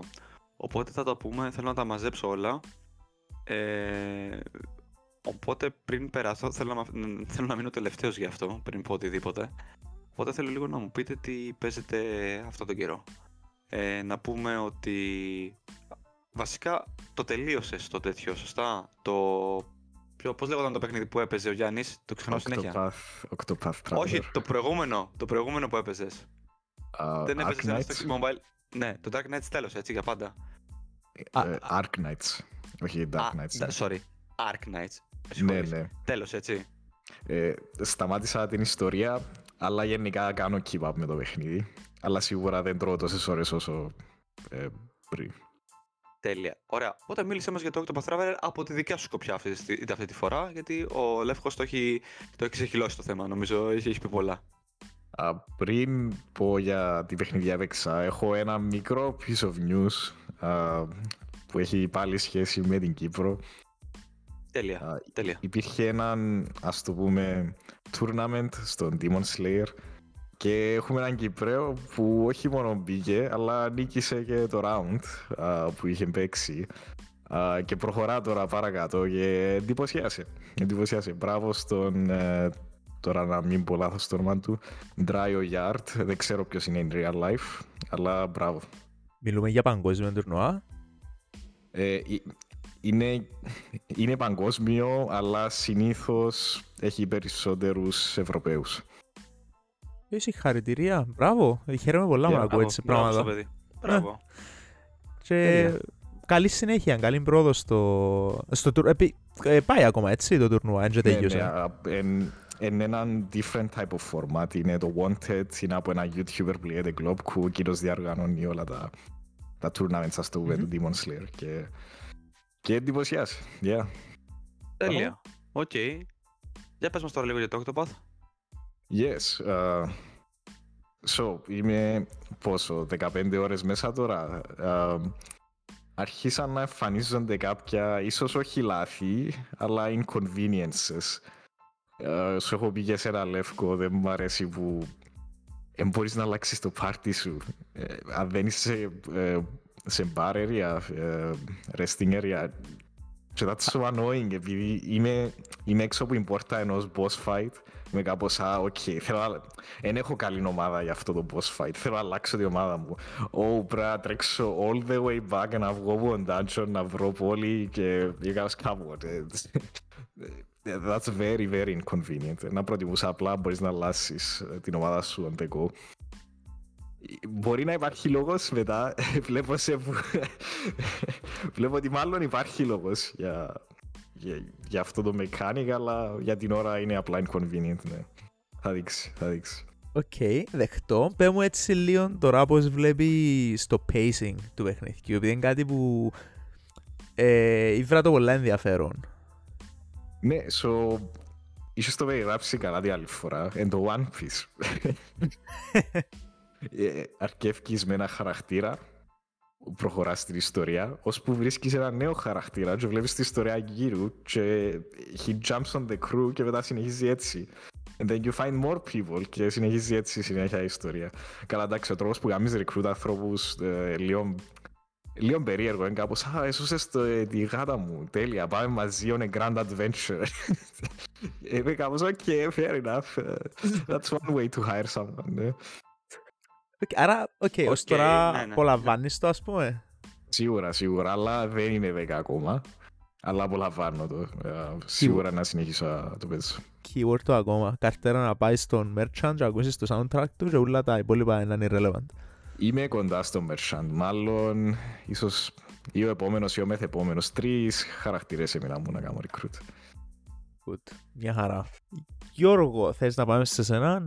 Οπότε θα τα πούμε, θέλω να τα μαζέψω όλα. Ε, οπότε πριν περάσω, θέλω να, μα- θέλω να μείνω τελευταίος γι' αυτό, πριν πω οτιδήποτε. Οπότε θέλω λίγο να μου πείτε τι παίζετε αυτό τον καιρό. Ε, να πούμε ότι βασικά το τελείωσες το τέτοιο, σωστά; Το... Ποιο, πώς λέγονταν το παιχνίδι που έπαιζε ο Γιάννης, το ξεχνάω συνέχεια. Octopath, Octopath Traveler. Όχι, το προηγούμενο, το προηγούμενο που έπαιζες. Α, Δεν Ark έπαιζε ένα Knights. στο mobile. Ναι, το Dark Knights τέλος, έτσι, για πάντα. Ε, Ark Knights. Όχι Dark Α, Knights. ντα- ναι. sorry, Ark Knights. Ναι, ναι. Τέλος, έτσι. Ε, σταμάτησα την ιστορία, αλλά γενικά κάνω keep up με το παιχνίδι. Αλλά σίγουρα δεν τρώω τόσες ώρες όσο ε, πριν. Τέλεια. Ωραία. Οπότε μίλησες μας για το Octopath Traveler από τη δικιά σου σκοπιά αυτή, τη- είτε αυτή τη φορά, γιατί ο Λεύκος το έχει, το έχει ξεχυλώσει το θέμα, νομίζω, έχει, έχει πει πολλά. Α, πριν πω για την παιχνίδια έπαιξα, έχω ένα μικρό piece of news α, που έχει πάλι σχέση με την Κύπρο. Τέλεια, Α, τέλεια. Υπήρχε έναν, ας το πούμε, tournament στον Demon Slayer και έχουμε έναν Κυπρέο που όχι μόνο μπήκε, αλλά νίκησε και το round α, που είχε παίξει Α, και προχωρά τώρα παρακάτω και εντυπωσιάσε. Εντυπωσιάσε. Μπράβο στον, ε, τώρα να μην πω λάθος το όνομα του, Dryo Yard. Δεν ξέρω ποιος είναι in real life, αλλά μπράβο. Μιλούμε για παγκόσμιο τουρνουά. Ε, ε, είναι, είναι παγκόσμιο, αλλά συνήθως έχει περισσότερους Ευρωπαίους. Ε, Συγχαρητήρια, μπράβο. Ε, Χαίρομαι πολλά Yeah, να ακούω Μπράβο, έτσι μπράβο στο πράγματα. παιδί. Μπράβο. Και Τέλεια. καλή συνέχεια, καλή πρόοδο στο, στο τουρ... επί- ε, πάει ακόμα έτσι το τουρνουά, έτσι Ναι, τελείωσε. ναι, α, εν, εν έναν different type of format. Είναι το Wanted, είναι από ένα YouTuber που λέγεται Globe, που εκείνος διοργανώνει όλα τα, τα tournaments, ας το πούμε, Μμμ. του Demon Slayer. Και, και εντυπωσιάσει. Yeah. Τέλεια. Οκ. Για πες μας τώρα λίγο για το Octopath. Yes. Uh, so, είμαι πόσο, 15 ώρες μέσα τώρα. Uh, αρχίσαν να εμφανίζονται κάποια, ίσως όχι λάθη, αλλά inconveniences. Ε, σου έχω πει και σε ένα λεύκο, δεν μου αρέσει που δεν μπορείς να αλλάξεις το πάρτι σου. Ε, αν δεν είσαι ε, σε bar area, ε, resting area, και that's so annoying, επειδή είμαι, είμαι έξω από την πόρτα ενός boss fight, είμαι κάπως, α, okay, θέλω να... Δεν έχω καλή ομάδα για αυτό το boss fight, θέλω να αλλάξω την ομάδα μου. Ω, πρέπει να τρέξω all the way back να βγω από τον dungeon, να βρω πόλη και πήγα κάποτε. That's very, very inconvenient. Να προτιμούσα απλά μπορείς να αλλάξεις την ομάδα σου on the go. Μπορεί να υπάρχει λόγος μετά, βλέπω, σε... βλέπω ότι μάλλον υπάρχει λόγος για, για, για αυτό το mechanic, αλλά για την ώρα είναι απλά inconvenient, ναι. Θα δείξει, θα δείξει. Okay, δεκτό. Πες μου έτσι λίγο τώρα πώς βλέπεις το pacing του παιχνιδιού, επειδή είναι κάτι που ε, ήβρα το πολλά ενδιαφέρον. Ναι, so, ίσως το περιγράψει καλά την άλλη φορά, εν το One Piece. ε, αρκέφκεις με ένα χαρακτήρα προχωράς στην ιστορία, ώσπου βρίσκεις ένα νέο χαρακτήρα και βλέπεις την ιστορία γύρω και he jumps on the crew και μετά συνεχίζει έτσι. And then you find more people και συνεχίζει έτσι συνέχεια η ιστορία. Καλά εντάξει, ο τρόπος που γάμεις recruit ανθρώπους ε, λίγο, λίγο περίεργο, είναι κάπως «Α, έσωσες το, ε, τη γάτα μου, τέλεια, πάμε μαζί on a grand adventure». Είναι κάπως «Ok, fair enough, that's one way to hire someone». Ναι. Okay, άρα, OK, okay, ως τώρα ναι, ναι, απολαμβάνεις το, ας πούμε. Σίγουρα, σίγουρα, αλλά δεν είναι 10 ακόμα. Αλλά απολαμβάνω το. Σίγουρα να συνεχίσω να το παίζω. Keyword το ακόμα. Καρτέρα να πάει στον merchant και ακούσεις το soundtrack του και όλα τα υπόλοιπα είναι irrelevant. Είμαι κοντά στο merchant. Μάλλον, ίσως ή ο επόμενος ή ο μεθεπόμενος. Τρεις χαρακτήρες έμειναν μου να κάνω recruit. Good. Μια χαρά. Γιώργο, θες να πάμε σε σένα;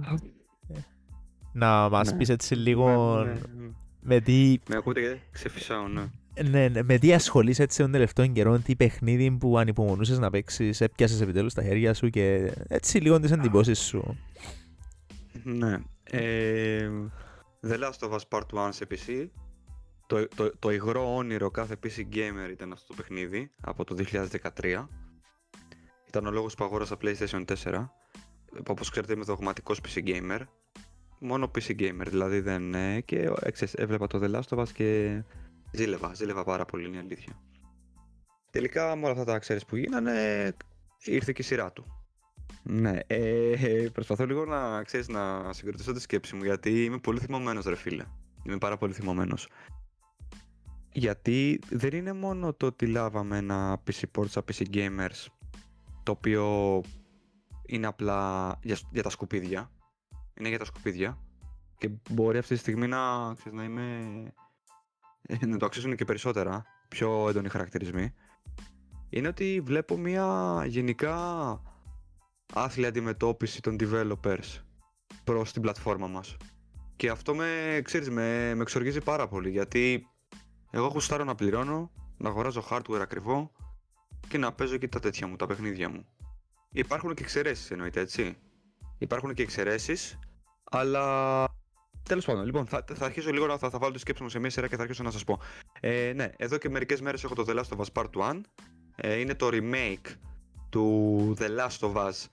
Να μας ναι. πεις έτσι λίγο ναι, ναι, ναι. με τι... Με ακούτε και ξεφυσάω, ναι. Ναι, ναι, με τι ασχολείσαι έτσι τον τελευταίο καιρό, τι παιχνίδι που ανυπομονούσες να παίξεις, έπιασες επιτέλους τα χέρια σου και έτσι λίγο τις εντυπώσεις σου. Ναι. Ε, The Last of Us Part 1 σε PC. Το, το, το υγρό όνειρο κάθε PC gamer ήταν αυτό το παιχνίδι από το 2013. Ήταν ο λόγος που αγόρασα PlayStation 4. Όπως ξέρετε είμαι δογματικός PC gamer μόνο PC gamer, δηλαδή δεν. Ε, και έξες, έβλεπα το The Last of Us και ζήλευα, ζήλευα πάρα πολύ, είναι η αλήθεια. Τελικά με όλα αυτά τα ξέρεις που γίνανε, ήρθε και η σειρά του. Ναι, ε, προσπαθώ λίγο να ξέρεις να συγκροτήσω τη σκέψη μου γιατί είμαι πολύ θυμωμένος ρε φίλε. Είμαι πάρα πολύ θυμωμένος. Γιατί δεν είναι μόνο το ότι λάβαμε ένα PC port στα PC gamers το οποίο είναι απλά για, για τα σκουπίδια είναι για τα σκουπίδια και μπορεί αυτή τη στιγμή να, ξέρεις, να είμαι... Ε, να το αξίζουν και περισσότερα, πιο έντονοι χαρακτηρισμοί. Είναι ότι βλέπω μια γενικά άθλια αντιμετώπιση των developers προς την πλατφόρμα μας. Και αυτό με, ξέρεις, με, με εξοργίζει πάρα πολύ γιατί εγώ έχω στάρω να πληρώνω, να αγοράζω hardware ακριβό και να παίζω και τα τέτοια μου, τα παιχνίδια μου. Υπάρχουν και εξαιρέσεις εννοείται έτσι. Υπάρχουν και εξαιρέσεις αλλά τέλος πάντων, λοιπόν, θα, θα αρχίσω λίγο να θα, θα βάλω τη σκέψη μου σε μια σειρά και θα αρχίσω να σας πω. Ε, ναι, εδώ και μερικές μέρες έχω το The Last of Us Part 1. Ε, είναι το remake του The Last of Us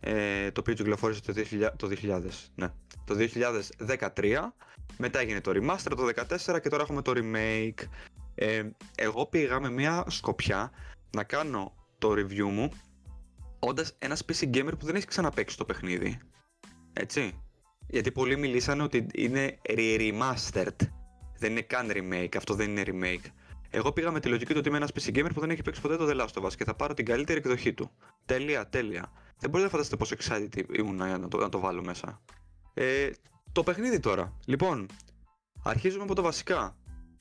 ε, το οποίο κυκλοφόρησε το 2000, το 2000, ναι, το 2013. Μετά έγινε το remaster το 2014 και τώρα έχουμε το remake. Ε, εγώ πήγα με μια σκοπιά να κάνω το review μου όντας ένας PC gamer που δεν έχει ξαναπέξει το παιχνίδι. Έτσι. Γιατί πολλοί μιλήσαν ότι είναι remastered. Δεν είναι καν remake, αυτό δεν είναι remake. Εγώ πήγα με τη λογική του ότι είμαι ένας PC gamer που δεν έχει παίξει ποτέ το The Last of Us και θα πάρω την καλύτερη εκδοχή του. Τέλεια, τέλεια. Δεν μπορείτε να φανταστείτε πόσο excited ήμουν να το, να το βάλω μέσα. Ε, το παιχνίδι τώρα. Λοιπόν, αρχίζουμε από το βασικά.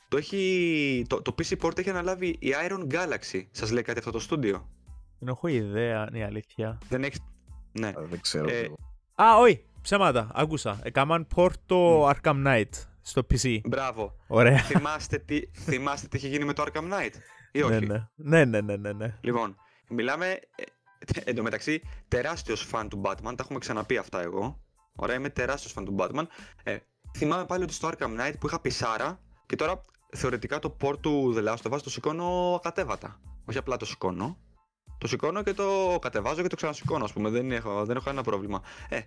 Το, έχει, το, το PC Port έχει αναλάβει η Iron Galaxy. Σας λέει κάτι αυτό το στούντιο; Δεν έχω ιδέα, είναι η αλήθεια. Δεν έχει. Ναι. δεν ξέρω. Ε, α, όχι. Ψέματα, άκουσα. Έκαναν port το Arkham Knight στο PC. Μπράβο. Ωραία. Θυμάστε τι, θυμάστε τι είχε γίνει με το Arkham Knight ή όχι; Ναι, ναι, ναι, ναι, ναι. ναι. Λοιπόν, μιλάμε ε, εν τω μεταξύ τεράστιος φαν του Batman, τα έχουμε ξαναπεί αυτά εγώ. Ωραία, είμαι τεράστιος φαν του Batman. Ε, θυμάμαι πάλι ότι στο Arkham Knight που είχα πισάρα και τώρα θεωρητικά το port του The Last of Us το σηκώνω ακατέβατα. Όχι απλά το σηκώνω. Το σηκώνω και το κατεβάζω και το ξανασηκώνω, ας πούμε. Δεν έχω, δεν έχω κανένα πρόβλημα. Ε,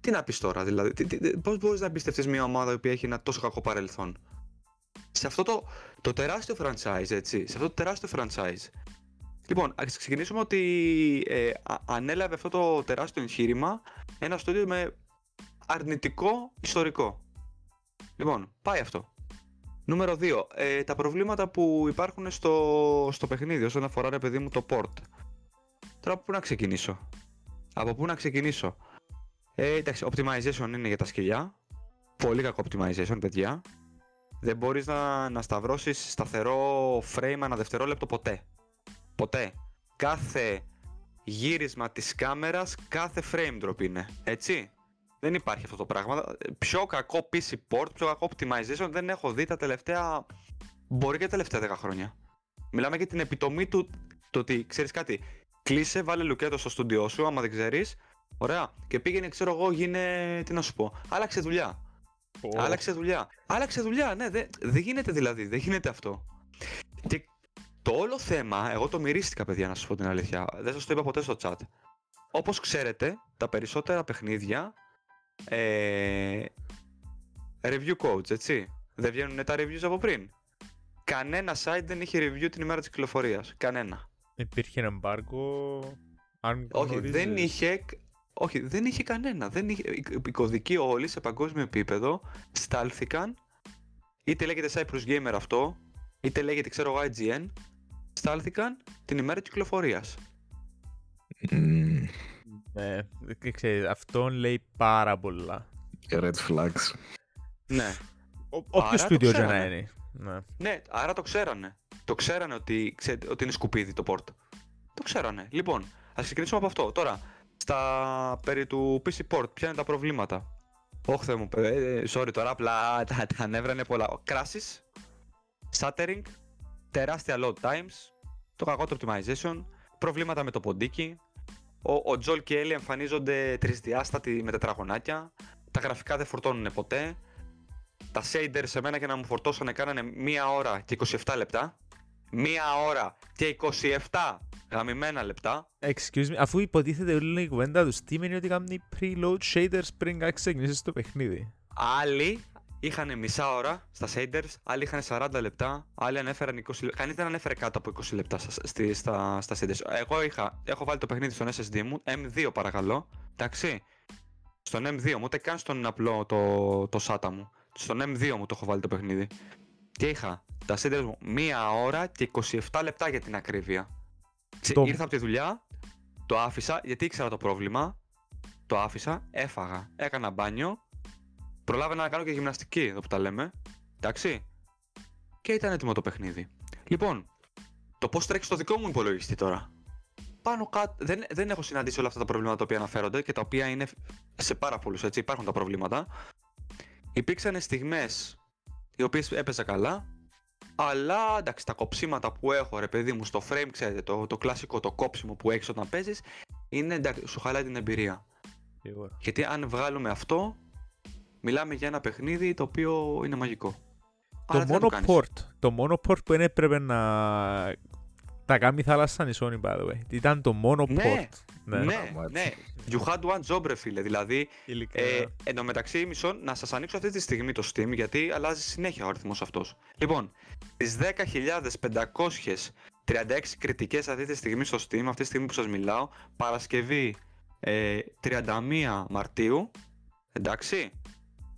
τι να πεις τώρα, δηλαδή. Τι, τι, Πώς μπορείς να εμπιστευτείς μια ομάδα η οποία έχει ένα τόσο κακό παρελθόν; Σε αυτό το, το τεράστιο franchise, έτσι. Σε αυτό το τεράστιο franchise. Λοιπόν, ας ξεκινήσουμε ότι ε, ανέλαβε αυτό το τεράστιο εγχείρημα ένα στούντιο με αρνητικό ιστορικό. Λοιπόν, πάει αυτό. Νούμερο 2. Ε, τα προβλήματα που υπάρχουν στο, στο παιχνίδι όσον αφορά ρε παιδί μου το port. Τώρα από πού να ξεκινήσω; Από πού να ξεκινήσω; Ε, εντάξει, optimization είναι για τα σκυλιά. Πολύ κακό optimization, παιδιά. Δεν μπορείς να, να σταυρώσεις σταθερό frame ανά δευτερόλεπτο ποτέ. Ποτέ. Κάθε γύρισμα της κάμερας, κάθε frame drop είναι. Έτσι. Δεν υπάρχει αυτό το πράγμα. Πιο κακό PC port, πιο κακό optimization δεν έχω δει τα τελευταία. Μπορεί και τα τελευταία 10 χρόνια. Μιλάμε για την επιτομή του το ότι ξέρεις κάτι. Κλείσε, βάλε λουκέτο στο στούντιό σου, άμα δεν ξέρεις. Ωραία. Και πήγαινε, ξέρω εγώ, γίνε. Τι να σου πω. Άλλαξε δουλειά. Oh. Άλλαξε δουλειά. Άλλαξε δουλειά, ναι. Δεν δε γίνεται δηλαδή. Δεν γίνεται αυτό. Και το όλο θέμα, εγώ το μυρίστηκα, παιδιά, να σας πω την αλήθεια. Δεν σας το είπα ποτέ στο chat. Όπως ξέρετε, τα περισσότερα παιχνίδια ε, review codes, έτσι. Δεν βγαίνουν τα reviews από πριν. Κανένα site δεν είχε review την ημέρα της κυκλοφορίας. Κανένα. Υπήρχε embargo... Αν όχι, δεν είχε, όχι, δεν είχε κανένα. Δεν είχε, οι κωδικοί όλοι σε παγκόσμιο επίπεδο στάλθηκαν. Είτε λέγεται Cyprus Gamer αυτό, είτε λέγεται ξέρω εγώ IGN. Στάλθηκαν την ημέρα της κυκλοφορίας. Ναι, ξέρεις, αυτόν λέει πάρα πολλά. Red flags. Ναι. Όποιο στούντιο και να είναι. Ναι. ναι, άρα το ξέρανε. Το ξέρανε ότι, ότι είναι σκουπίδι το port. Το ξέρανε. Λοιπόν, ας ξεκινήσουμε από αυτό. Τώρα, στα περί του PC port, ποια είναι τα προβλήματα; Όχι μου, ε, sorry τώρα, απλά τα, τα νεύρα είναι πολλά. Crashes, stuttering, τεράστια load times, το κακό το optimization, προβλήματα με το ποντίκι, ο, ο Τζολ και η Έλλη εμφανίζονται τρισδιάστατοι με τετραγωνάκια. Τα γραφικά δεν φορτώνουν ποτέ. Τα shaders σε μένα και να μου φορτώσανε κάνανε μία ώρα και 27 λεπτά. Μία ώρα και 27 γαμημένα λεπτά. Excuse me, αφού υποτίθεται όλη η κουβέντα του Steam είναι ότι κάνει preload shaders πριν ξεκινήσεις το παιχνίδι. Άλλοι είχαν μισά ώρα στα shaders, άλλοι είχαν 40 λεπτά, άλλοι ανέφεραν 20 λεπτά. Κανείς δεν ανέφερε κάτω από 20 λεπτά στα, στα, στα shaders. Εγώ είχα, έχω βάλει το παιχνίδι στον SSD μου, M2 παρακαλώ, εντάξει. Στον M2 μου, ούτε καν στον απλό το, το SATA μου. Στον M2 μου το έχω βάλει το παιχνίδι. Και είχα τα shaders μου μία ώρα και 27 λεπτά για την ακρίβεια. Το... Ήρθα από τη δουλειά, το άφησα γιατί ήξερα το πρόβλημα. Το άφησα, έφαγα, έκανα μπάνιο Προλάβαινα να κάνω και γυμναστική εδώ που τα λέμε. Εντάξει. Και ήταν έτοιμο το παιχνίδι. Λοιπόν, το πώς τρέχει στο δικό μου υπολογιστή τώρα. Πάνω κάτω. Δεν, δεν έχω συναντήσει όλα αυτά τα προβλήματα τα οποία αναφέρονται και τα οποία είναι σε πάρα πολλούς έτσι. Υπάρχουν τα προβλήματα. Υπήρξαν στιγμές οι οποίες έπαιζα καλά. Αλλά εντάξει, τα κοψίματα που έχω ρε παιδί μου στο frame, ξέρετε, το, το κλασικό το κόψιμο που έχεις όταν παίζεις, είναι εντάξει, σου χαλάει την εμπειρία. Γιατί αν βγάλουμε αυτό, Μιλάμε για ένα παιχνίδι το οποίο είναι μαγικό. Το μόνο, port, το μόνο port που έπρεπε να τα κάνει θάλασσα νησόνι, by the way. Ήταν το μόνο ναι, port. Ναι, ναι, ναι. You had one job, ρε φίλε. Δηλαδή, ε, εν τω μεταξύ, μισό, να σας ανοίξω αυτή τη στιγμή το Steam, γιατί αλλάζει συνέχεια ο αριθμός αυτός. Λοιπόν, τις 10.536 κριτικές αυτή τη στιγμή στο Steam, αυτή τη στιγμή που σας μιλάω, Παρασκευή ε, 31 Μαρτίου, εντάξει,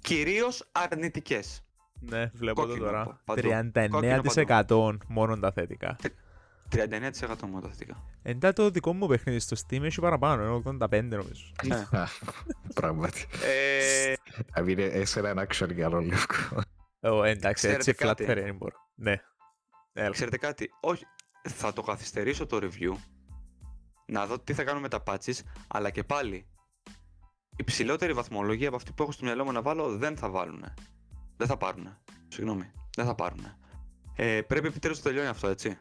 Κυρίως αρνητικές. Ναι, βλέπω το τώρα. 39% μόνο τα θετικά. 39% μόνο τα θετικά. Εντά το δικό μου παιχνίδι στο Steam έχει παραπάνω, 85 νομίζω. Ναι. Πράγματι. είναι έσαι ένα actually καλό λευκό. εντάξει, έτσι flat δεν μπορώ. Ναι. Ξέρετε κάτι, όχι, θα το καθυστερήσω το review, να δω τι θα κάνω με τα patches, αλλά και πάλι υψηλότερη βαθμολογία από αυτή που έχω στο μυαλό μου να βάλω δεν θα βάλουν. Δεν θα πάρουν. Συγγνώμη. Δεν θα πάρουν. Ε, πρέπει επιτέλους να τελειώνει αυτό, έτσι.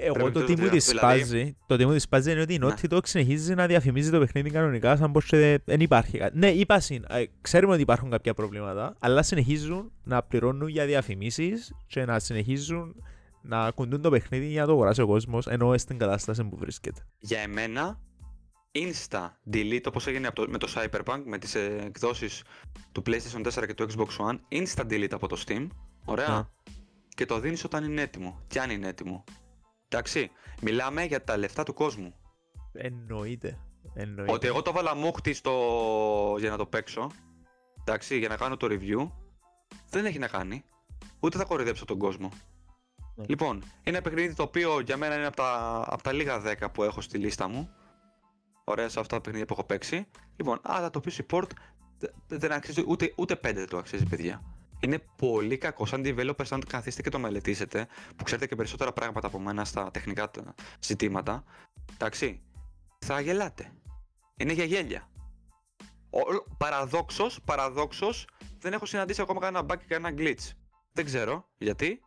Εγώ Πρέπει το το τι μου δηλαδή- τη σπάζει, το τι μου τη σπάζει είναι ότι η Ναι. Naughty Dog συνεχίζει να διαφημίζει το παιχνίδι κανονικά σαν πως και δεν υπάρχει κάτι. Ναι, είπα συν, ε, ξέρουμε ότι υπάρχουν κάποια προβλήματα, αλλά συνεχίζουν να πληρώνουν για διαφημίσεις και να συνεχίζουν να κουντούν το παιχνίδι για να το αγοράσει ο κόσμος, ενώ στην κατάσταση που βρίσκεται. Για εμένα, insta delete όπως έγινε από το- με το Cyberpunk, με τις ε, εκδόσεις του PlayStation 4 και του Xbox One, insta delete από το Steam, ωραία, Ναι. και το δίνεις όταν είναι έτοιμο, και αν είναι έτοιμο. Εντάξει, μιλάμε για τα λεφτά του κόσμου. Εννοείται. Εννοείται. Ότι εγώ το βάλα μούχτη στο... για να το παίξω, εντάξει, για να κάνω το review, δεν έχει να κάνει. Ούτε θα κοροϊδέψω τον κόσμο. Ναι. Λοιπόν, είναι ένα παιχνίδι το οποίο για μένα είναι από τα, από τα λίγα 10 που έχω στη λίστα μου. Ωραία σε αυτά τα παιχνίδια που έχω παίξει. Λοιπόν, αλλά το PC Port δε- δεν αξίζει ούτε, ούτε 5 δεν το αξίζει, παιδιά. Είναι πολύ κακό σαν developers, αν καθίσετε και το μελετήσετε, που ξέρετε και περισσότερα πράγματα από μένα στα τεχνικά τα ζητήματα. Εντάξει, θα γελάτε. Είναι για γέλια. Ο- Παραδόξως, παραδόξως, δεν έχω συναντήσει ακόμα κανένα bug και κανένα glitch. Δεν ξέρω γιατί.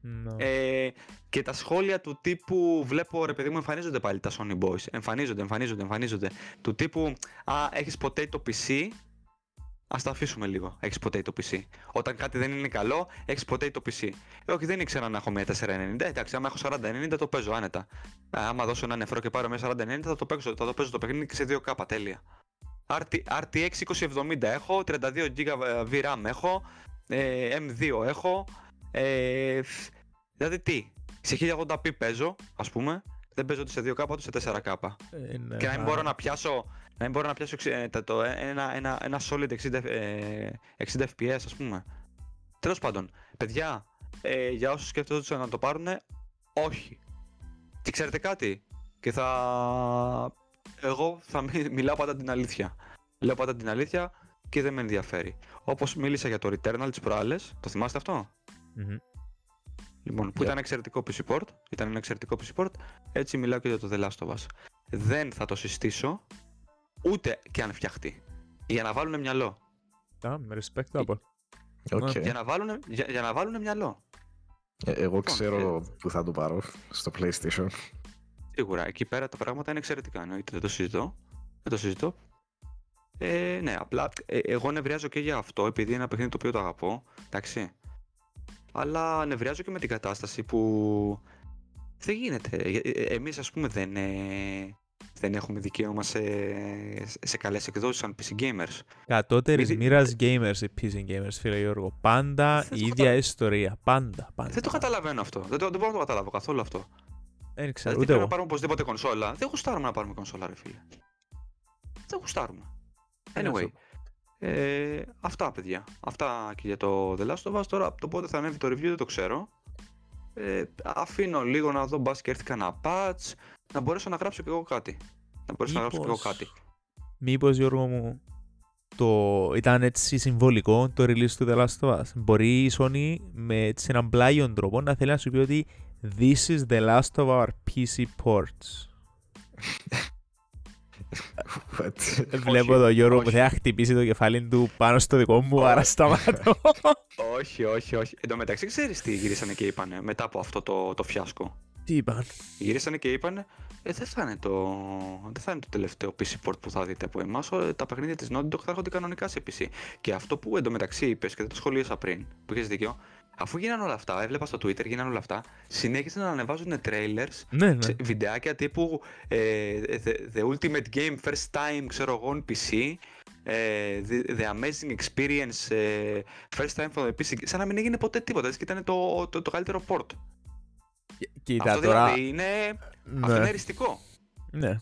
Ναι. Ε, και τα σχόλια του τύπου βλέπω ρε παιδί μου εμφανίζονται πάλι τα Sony Boys. Εμφανίζονται, εμφανίζονται, εμφανίζονται. Του τύπου Α, έχεις ποτέ το PC. Α τα αφήσουμε λίγο. Έχεις ποτέ το PC. Όταν κάτι δεν είναι καλό, έχεις ποτέ το PC. Ε, όχι, δεν ήξερα να έχω μια 490. Ε, εντάξει, άμα έχω 4090 το παίζω άνετα. Ε, άμα δώσω ένα νεφρό και πάρω μια 4090 θα το παίξω, θα το παίζω το παιχνίδι και σε 2K. Τέλεια. RT, RTX 2070 έχω, 32 GB VRAM έχω, ε, M2 έχω. Ε, φ- δηλαδή τι, σε 1080p παίζω, ας πούμε, δεν παίζω ούτε σε 2K ούτε σε 4K. Ε, ναι, Και να μην α, μπορώ να πιάσω, να μην μπορώ να πιάσω εξ- ε, τα- το, ένα, ένα, ένα solid 60, ε, 60 fps ας πούμε. Τέλος πάντων, παιδιά, ε, για όσους σκέφτονται να το πάρουν, όχι. Και ξέρετε κάτι, και θα... Εγώ θα μι- μιλάω πάντα την αλήθεια. Λέω πάντα την αλήθεια και δεν με ενδιαφέρει. Όπως μίλησα για το Returnal τις προάλλες, το θυμάστε αυτό; μμμ. Λοιπόν, που Yeah. ήταν εξαιρετικό PC port, ήταν ένα εξαιρετικό PC port, έτσι μιλάω και για το The Last of Us. Δεν θα το συστήσω, ούτε και αν φτιαχτεί. Για να βάλουν μυαλό. Α, με respect το από. Οκ. Για να βάλουν, για, για να βάλουν μυαλό. Ε, Εγώ Λοιπόν, ξέρω που θα το πάρω στο PlayStation. Σίγουρα, εκεί πέρα τα πράγματα είναι εξαιρετικά, εννοείται, δεν το συζητώ. Δεν το συζητώ. Ε, ναι, απλά ε, εγώ νευριάζω και για αυτό, επειδή είναι ένα παιχνίδι το οποίο το αγαπώ, εντάξει. Αλλά νευριάζω και με την κατάσταση που δεν γίνεται. Ε, ε, Εμείς ας πούμε δεν, ε, δεν έχουμε δικαίωμα σε, σε καλές εκδόσεις σαν PC gamers. Κατώτερης Μη δι- μοίρας gamers οι PC gamers, φίλε Γιώργο. Πάντα Δεν η το ίδια κατα- ιστορία. Πάντα, πάντα. Δεν το καταλαβαίνω αυτό. Δεν, το, δεν μπορώ να το καταλάβω καθόλου αυτό. Δεν ξέρω, Δηλαδή ούτε πρέπει εγώ. να πάρουμε οπωσδήποτε κονσόλα. Δεν γουστάρουμε να πάρουμε κονσόλα, ρε φίλε. Δεν γουστάρουμε. Είναι Anyway. αυτό. Ε, αυτά, παιδιά. Αυτά και για το The Last of Us. Τώρα το πότε θα ανέβει το review δεν το ξέρω. Ε, αφήνω λίγο να δω μπας και έρθει κανένα patch. Να μπορέσω να γράψω κι εγώ κάτι. Να μπορέσω να γράψω κι εγώ Μήπως- κάτι. Μήπως Γιώργο μου το ήταν έτσι συμβολικό το release του The Last of Us. Μπορεί η Sony με έτσι έναν πλάγιον τρόπο να θέλει να σου πει ότι This is the last of our PC ports. What? Βλέπω το Γιώργο που όχι. θα χτυπήσει το κεφάλι του πάνω στο δικό μου, Όχι. άρα σταμάτω. όχι, όχι, όχι. Εν τω μεταξύ, ξέρεις τι γυρίσανε και είπανε μετά από αυτό το, το φιάσκο; Τι είπαν; Γυρίσανε και είπανε, ε, δεν, θα είναι το, δεν θα είναι το τελευταίο PC port που θα δείτε από εμάς. Τα παιχνίδια της Naughty Dog θα έρχονται κανονικά σε PC. Και αυτό που εντωμεταξύ είπες και δεν το σχολίασα πριν, που είχες δίκιο, αφού γίνανε όλα αυτά, έβλεπα στο Twitter, γίνανε όλα αυτά, συνέχισαν να ανεβάζουν trailers, Ναι, ναι. σε- βιντεάκια τύπου ε, the, the Ultimate Game First Time, ξέρω εγώ, on PC. ε, the, the Amazing Experience ε, First Time for the PC. Σαν να μην έγινε ποτέ τίποτα. έτσι, Και ήταν το, το, το καλύτερο port. Κοίτα Αυτό τώρα. δηλαδή είναι, αυτό είναι Ναι. εριστικό. Ναι.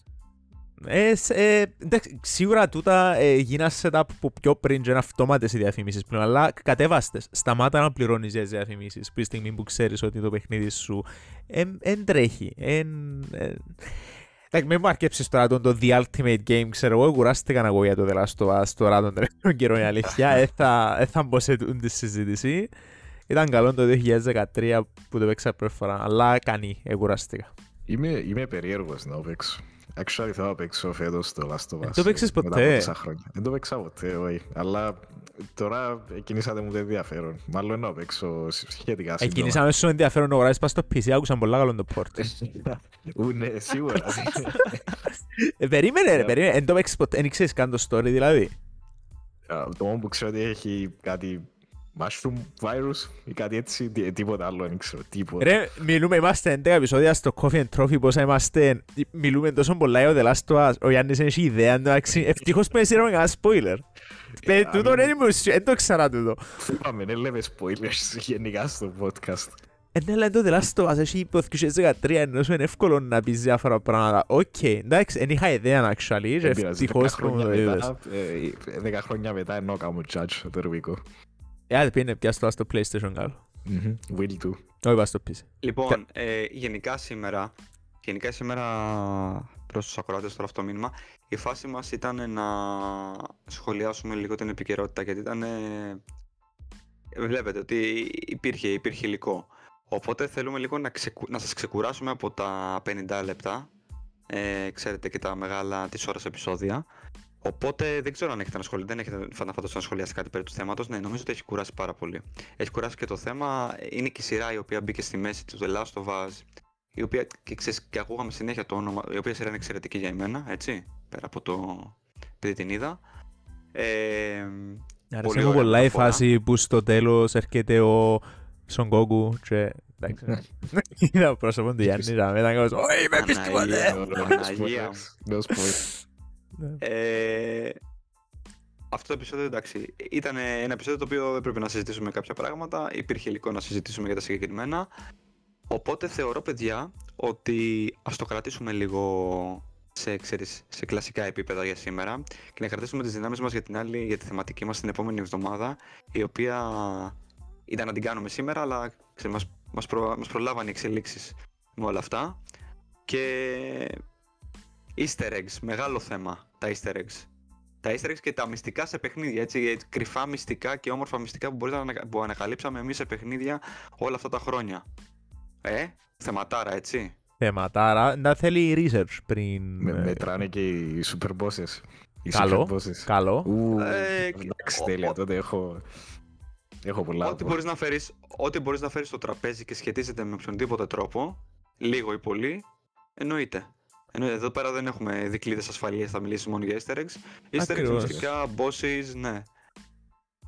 Ε, σ- ε, εντάξει, σίγουρα τούτα ε, γίναν setup που πιο πριν και είναι αυτόματες οι διαφημίσεις πλέον, αλλά κατέβαστες. Σταμάτα να πληρώνεις για τις διαφημίσεις, που η στιγμή που ξέρεις ότι το παιχνίδι σου δεν τρέχει. Εν, ε, Εντάξει, μην μου αρκέψεις τώρα τον το The Ultimate Game, ξέρω εγώ, κουράστηκα να εγώ για το The Last of Us τώρα τον τελευταίο καιρό η αλήθεια, ε, θα, ε, θα μπω σε τούτη τη συζήτηση. Ήταν καλό το 2013 που το παίξα πρώτη φορά, αλλά κανεί, ε, κουράστηκα. Είμαι, είμαι περίεργος να παίξω. Actually θέλω να παίξω φέτος το Last of Us. Δεν το παίξες μετά από ποτέ; τόσα χρόνια. Δεν το παίξα ποτέ, όχι. Αλλά τώρα κινήσατε μου το ενδιαφέρον. Μάλλον να παίξω σχετικά σύντομα. Εκκινήσαμε στο ενδιαφέρον να αγοράσεις πας στο PC, άκουσαν πολλά καλό το port. Ου, ναι, σίγουρα. Ε, Περίμενε ρε, Yeah. περίμενε. Εν το παίξεις ποτέ, εν ξέρεις καν το story δηλαδή. Α, Το μόνο που ξέρω ότι έχει κάτι mushroom virus ή κάτι έτσι, τί- τίποτα άλλο δεν ξέρω, τίποτα. Ρε, μιλούμε, είμαστε 11 επεισόδια στο Coffee and Trophy, πόσα είμαστε, μιλούμε τόσο πολλά για το Last of Us. Ο Γιάννης δεν έχει ιδέα, εντάξει, ευτυχώς που δεν σύραμε κανένα spoiler. Παι, Ε, τούτο αν- δεν είμαι ουσιο- δεν το ξέρα τούτο. Θυμάμαι, δεν λέμε spoilers γενικά στο podcast. Ε, ναι, αλλά το The Last of Us έχει υπό 2013, ενώ σου είναι εύκολο να πεις διάφορα πράγματα. Οκ, εντάξει, δεν είχα ιδέα, actually, και Δεν πειράζει, δέκα ευτυχώς που μου χρόνια το είδες. μετά, ε, δέκα χρόνια μετά εννοώ κάνω judge το τερβικό. Ε, άντε πήγαινε πια στο στο PlayStation καλό. Μμμ, Will do. Όχι, πας στο PC. Λοιπόν, ε, γενικά σήμερα, γενικά σήμερα προς τους ακροάτες τώρα αυτό το μήνυμα, η φάση μας ήταν να σχολιάσουμε λίγο την επικαιρότητα γιατί ήταν, ε, βλέπετε ότι υπήρχε, υπήρχε υλικό. Οπότε θέλουμε λίγο να, ξεκου, να σας ξεκουράσουμε από τα 50 λεπτά, ε, ξέρετε και τα μεγάλα της ώρας επεισόδια. Οπότε δεν ξέρω αν έχετε να σχολιάσετε, δεν έχετε να φανταστώ να σχολιάσετε κάτι περί του θέματος. Ναι, νομίζω ότι έχει κουράσει πάρα πολύ. Έχει κουράσει και το θέμα. Είναι και η σειρά η οποία μπήκε στη μέση του The Last of Us. Η οποία και, ξέρεις, και ακούγαμε συνέχεια το όνομα. Η οποία σειρά είναι εξαιρετική για εμένα, έτσι. Πέρα από το. επειδή την είδα. Ε, Άρεσε Πολύ μου ωραία πολλά η μεταφορά. φάση που στο τέλος έρχεται ο Son Goku και εντάξει. Είδα πρόσωπος του Γιάννη και μετά κάπως «Όχι, με πεις Παναγία τίποτε». μου. Παναγία μου. No spoilers. Ε, αυτό το επεισόδιο εντάξει ήταν ένα επεισόδιο το οποίο έπρεπε να συζητήσουμε κάποια πράγματα. Υπήρχε υλικό να συζητήσουμε για τα συγκεκριμένα. Οπότε θεωρώ, παιδιά, ότι ας το κρατήσουμε λίγο σε, ξέρεις, σε κλασικά επίπεδα για σήμερα και να κρατήσουμε τις δυνάμεις μας για την άλλη, για τη θεματική μας την επόμενη εβδομάδα, η οποία ήταν να την κάνουμε σήμερα, αλλά ξέρεις, μας, μας, προ, μας προλάβανε οι εξελίξεις με όλα αυτά. Και Easter eggs, μεγάλο θέμα τα Easter eggs. Τα Easter eggs και τα μυστικά σε παιχνίδια, έτσι, ε, κρυφά μυστικά και όμορφα μυστικά που, μπορείτε να, ανα- που ανακαλύψαμε εμείς σε παιχνίδια όλα αυτά τα χρόνια. Ε, θεματάρα, έτσι. Θεματάρα, να θέλει research πριν. Με- ε, Μετράνε και οι super bosses. Οι Καλό. super bosses. Καλό. Ου, Ε, εντάξει, ο- τέλεια, ο- τότε έχω... Έχω πολλά. Ό,τι μπορείς να φέρεις, ό,τι μπορείς να φέρεις στο τραπέζι και σχετίζεται με οποιονδήποτε τρόπο, λίγο ή πολύ, εννοείται. Εννοείται, εδώ πέρα δεν έχουμε δικλείδες ασφαλείας, θα μιλήσεις μόνο για Easter eggs. Easter eggs, Ακριβώς. μυστικά, bosses, ναι.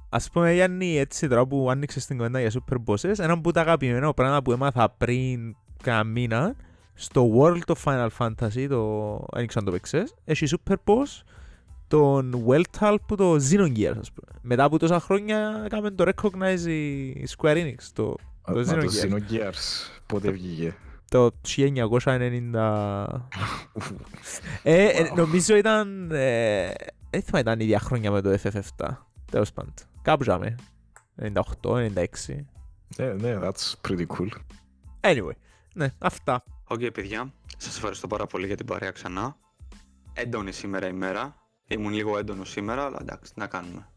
Ας πούμε, Γιάννη, έτσι τώρα που άνοιξες την κουβέντα για super bosses, ένα από τα αγαπημένα πράγματα που έμαθα πριν κάνα μήνα, στο World of Final Fantasy, το... δεν ξέρω αν το παίξες, έχει super boss τον Weltal που το Xenogears, ας πούμε. Μετά από τόσα χρόνια έκαμε το recognize η Square Enix, το, Μα το το Xenogears. Xenogears, πότε βγήκε; Το 1990... ε, ε, νομίζω ήταν... Ε, δεν θυμάμαι ήταν η ίδια χρόνια με το FF7. Τέλος πάντων. Κάπου ζάμε. 98, 96. Ναι, ναι, that's pretty cool. Anyway. Ναι, αυτά. Οκ, παιδιά, σας ευχαριστώ πάρα πολύ για την παρέα ξανά. Έντονη σήμερα η μέρα. Ήμουν λίγο έντονος σήμερα, αλλά εντάξει, τι να κάνουμε.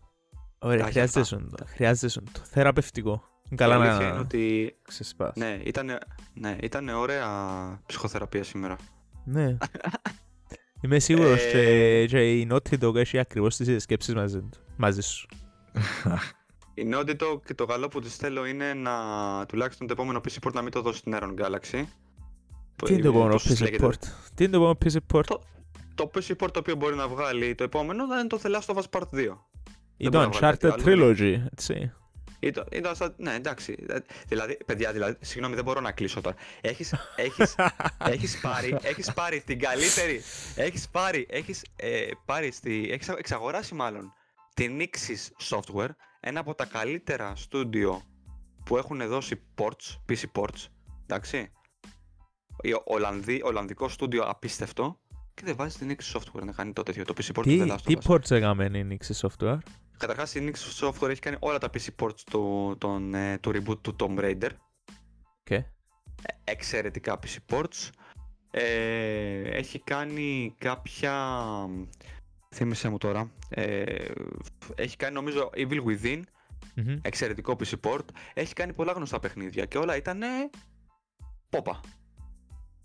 Ωραία, Τα έχει χρειάζεται αυτά. σου το. Χρειάζεται σου το. Θεραπευτικό. Η Καλά αλήθεια είναι να ότι ξεσπάς. ναι, ήταν, ναι, ήταν ωραία ψυχοθεραπεία σήμερα. Ναι. Είμαι σίγουρος Ε, και, και η Naughty Dog έχει ακριβώς τις ίδιες σκέψεις μαζί, του- μαζί σου. Η Naughty Dog και το καλό που της θέλω είναι να τουλάχιστον το επόμενο PC port να μην το δώσει στην Aeron Galaxy. Τι είναι το επόμενο Πώς PC λέγεται. port; Τι είναι το επόμενο PC port; Το- Το PC port το οποίο μπορεί να βγάλει το επόμενο θα είναι το The Last of Us Part 2. Ή δεν το μπορώ να βγάλω Uncharted κάτι άλλο. Trilogy, έτσι. Ή το, ή το Assassin- ναι, εντάξει. Ε, Δηλαδή, παιδιά, δηλαδή, συγγνώμη, δεν μπορώ να κλείσω τώρα. Έχεις, έχεις, έχεις, πάρει, έχεις πάρει την καλύτερη. Έχεις πάρει, έχεις, ε, πάρει στη, έχεις εξαγοράσει μάλλον την Nixis Software, ένα από τα καλύτερα στούντιο που έχουν δώσει ports, PC ports, εντάξει. Η Ολλανδί, Ολλανδικό στούντιο απίστευτο και δεν βάζεις την Nixis Software να κάνει το τέτοιο, το PC port του The Τι, Last τι of Us. ports έκαμε η Nixie Software; Καταρχάς, η Nixis Software έχει κάνει όλα τα PC ports του, τον, ε, του reboot του Tomb Raider. Okay. Εξαιρετικά PC ports. Ε, έχει κάνει κάποια... Θύμισε μου τώρα. Ε, έχει κάνει νομίζω Evil Within, Mhm. εξαιρετικό PC port. Έχει κάνει πολλά γνωστά παιχνίδια και όλα ήταν πόπα.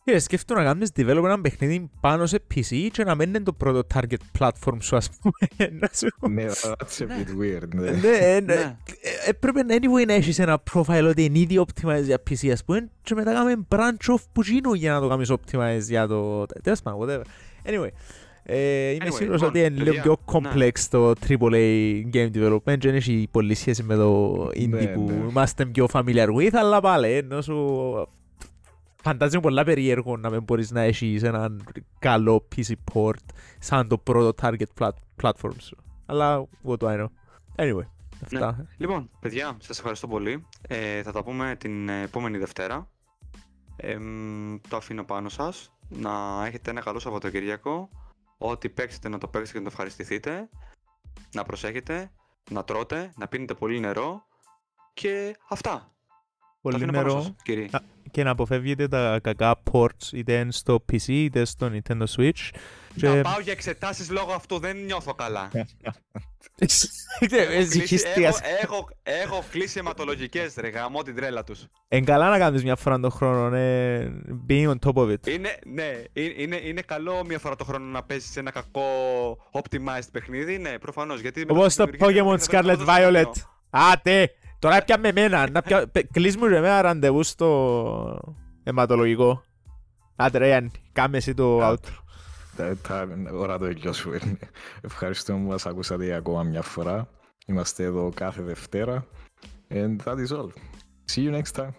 Κύριε, σκέφτομαι να κάνεις develop ένα παιχνίδι πάνω σε PC και να μένει το πρώτο target platform σου, ας πούμε. Να σου- Ναι, that's a bit weird. ναι. Ναι, ε, ναι. Ναι. Ε, Έπρεπε anyway να έχεις ένα profile ότι είναι ήδη optimized για PC, ας πούμε, και μετά κάνουμε branch off που γίνω για να το κάνεις optimized για το... Τέλος πάντων, whatever. Anyway, ε, είμαι Anyway, σίγουρος λοιπόν, ότι είναι λίγο παιδιά, πιο ναι. complex το AAA game development και δεν έχει πολύ σχέση με το indie Ναι, που ναι. είμαστε πιο familiar with, αλλά πάλι, ενώ σου φαντάζομαι πολλά περίεργο να μην μπορείς να έχεις έναν καλό PC port σαν το πρώτο target plat- platform σου. Αλλά what do I know. Anyway, αυτά. Λοιπόν, παιδιά, σας ευχαριστώ πολύ. Ε, θα τα πούμε την επόμενη Δευτέρα. Ε, μ, το αφήνω πάνω σας. Να έχετε ένα καλό Σαββατοκύριακο. Ό,τι παίξετε να το παίξετε και να το ευχαριστηθείτε. Να προσέχετε, να τρώτε, να πίνετε πολύ νερό. Και αυτά. Τα Πολύ αφήνω πάνω νερό σας, κύριοι. Α, και να αποφεύγετε τα κακά ports είτε είναι στο PC είτε στο Nintendo Switch. Να Και... πάω για εξετάσεις λόγω αυτού, δεν νιώθω καλά. Έχω Κλείσει- έχω, έχω, έχω κλείσει αιματολογικές ρε, γαμώ την τρέλα τους. Εν καλά να κάνεις μια φορά τον χρόνο, ναι, being on top of it. Είναι, ναι, είναι, είναι, είναι καλό μία φορά το χρόνο να παίζεις ένα κακό optimized παιχνίδι, ναι, προφανώς. Γιατί μετά Όπως σου το δημιουργεί Pokemon ένα Scarlet μεγάλο σημείο. Violet. Άτε, τώρα έπιαμε εμένα. Να πια... πε- Κλείς μου και εμένα ραντεβού στο αιματολογικό. Άντε ρε Γιάννη, κάμε εσύ το Α, outro. Τα- τα- Ώρα το τελειώσουμε. Ευχαριστούμε που μας ακούσατε για ακόμα μια φορά. Είμαστε εδώ κάθε Δευτέρα. And that is all. See you next time.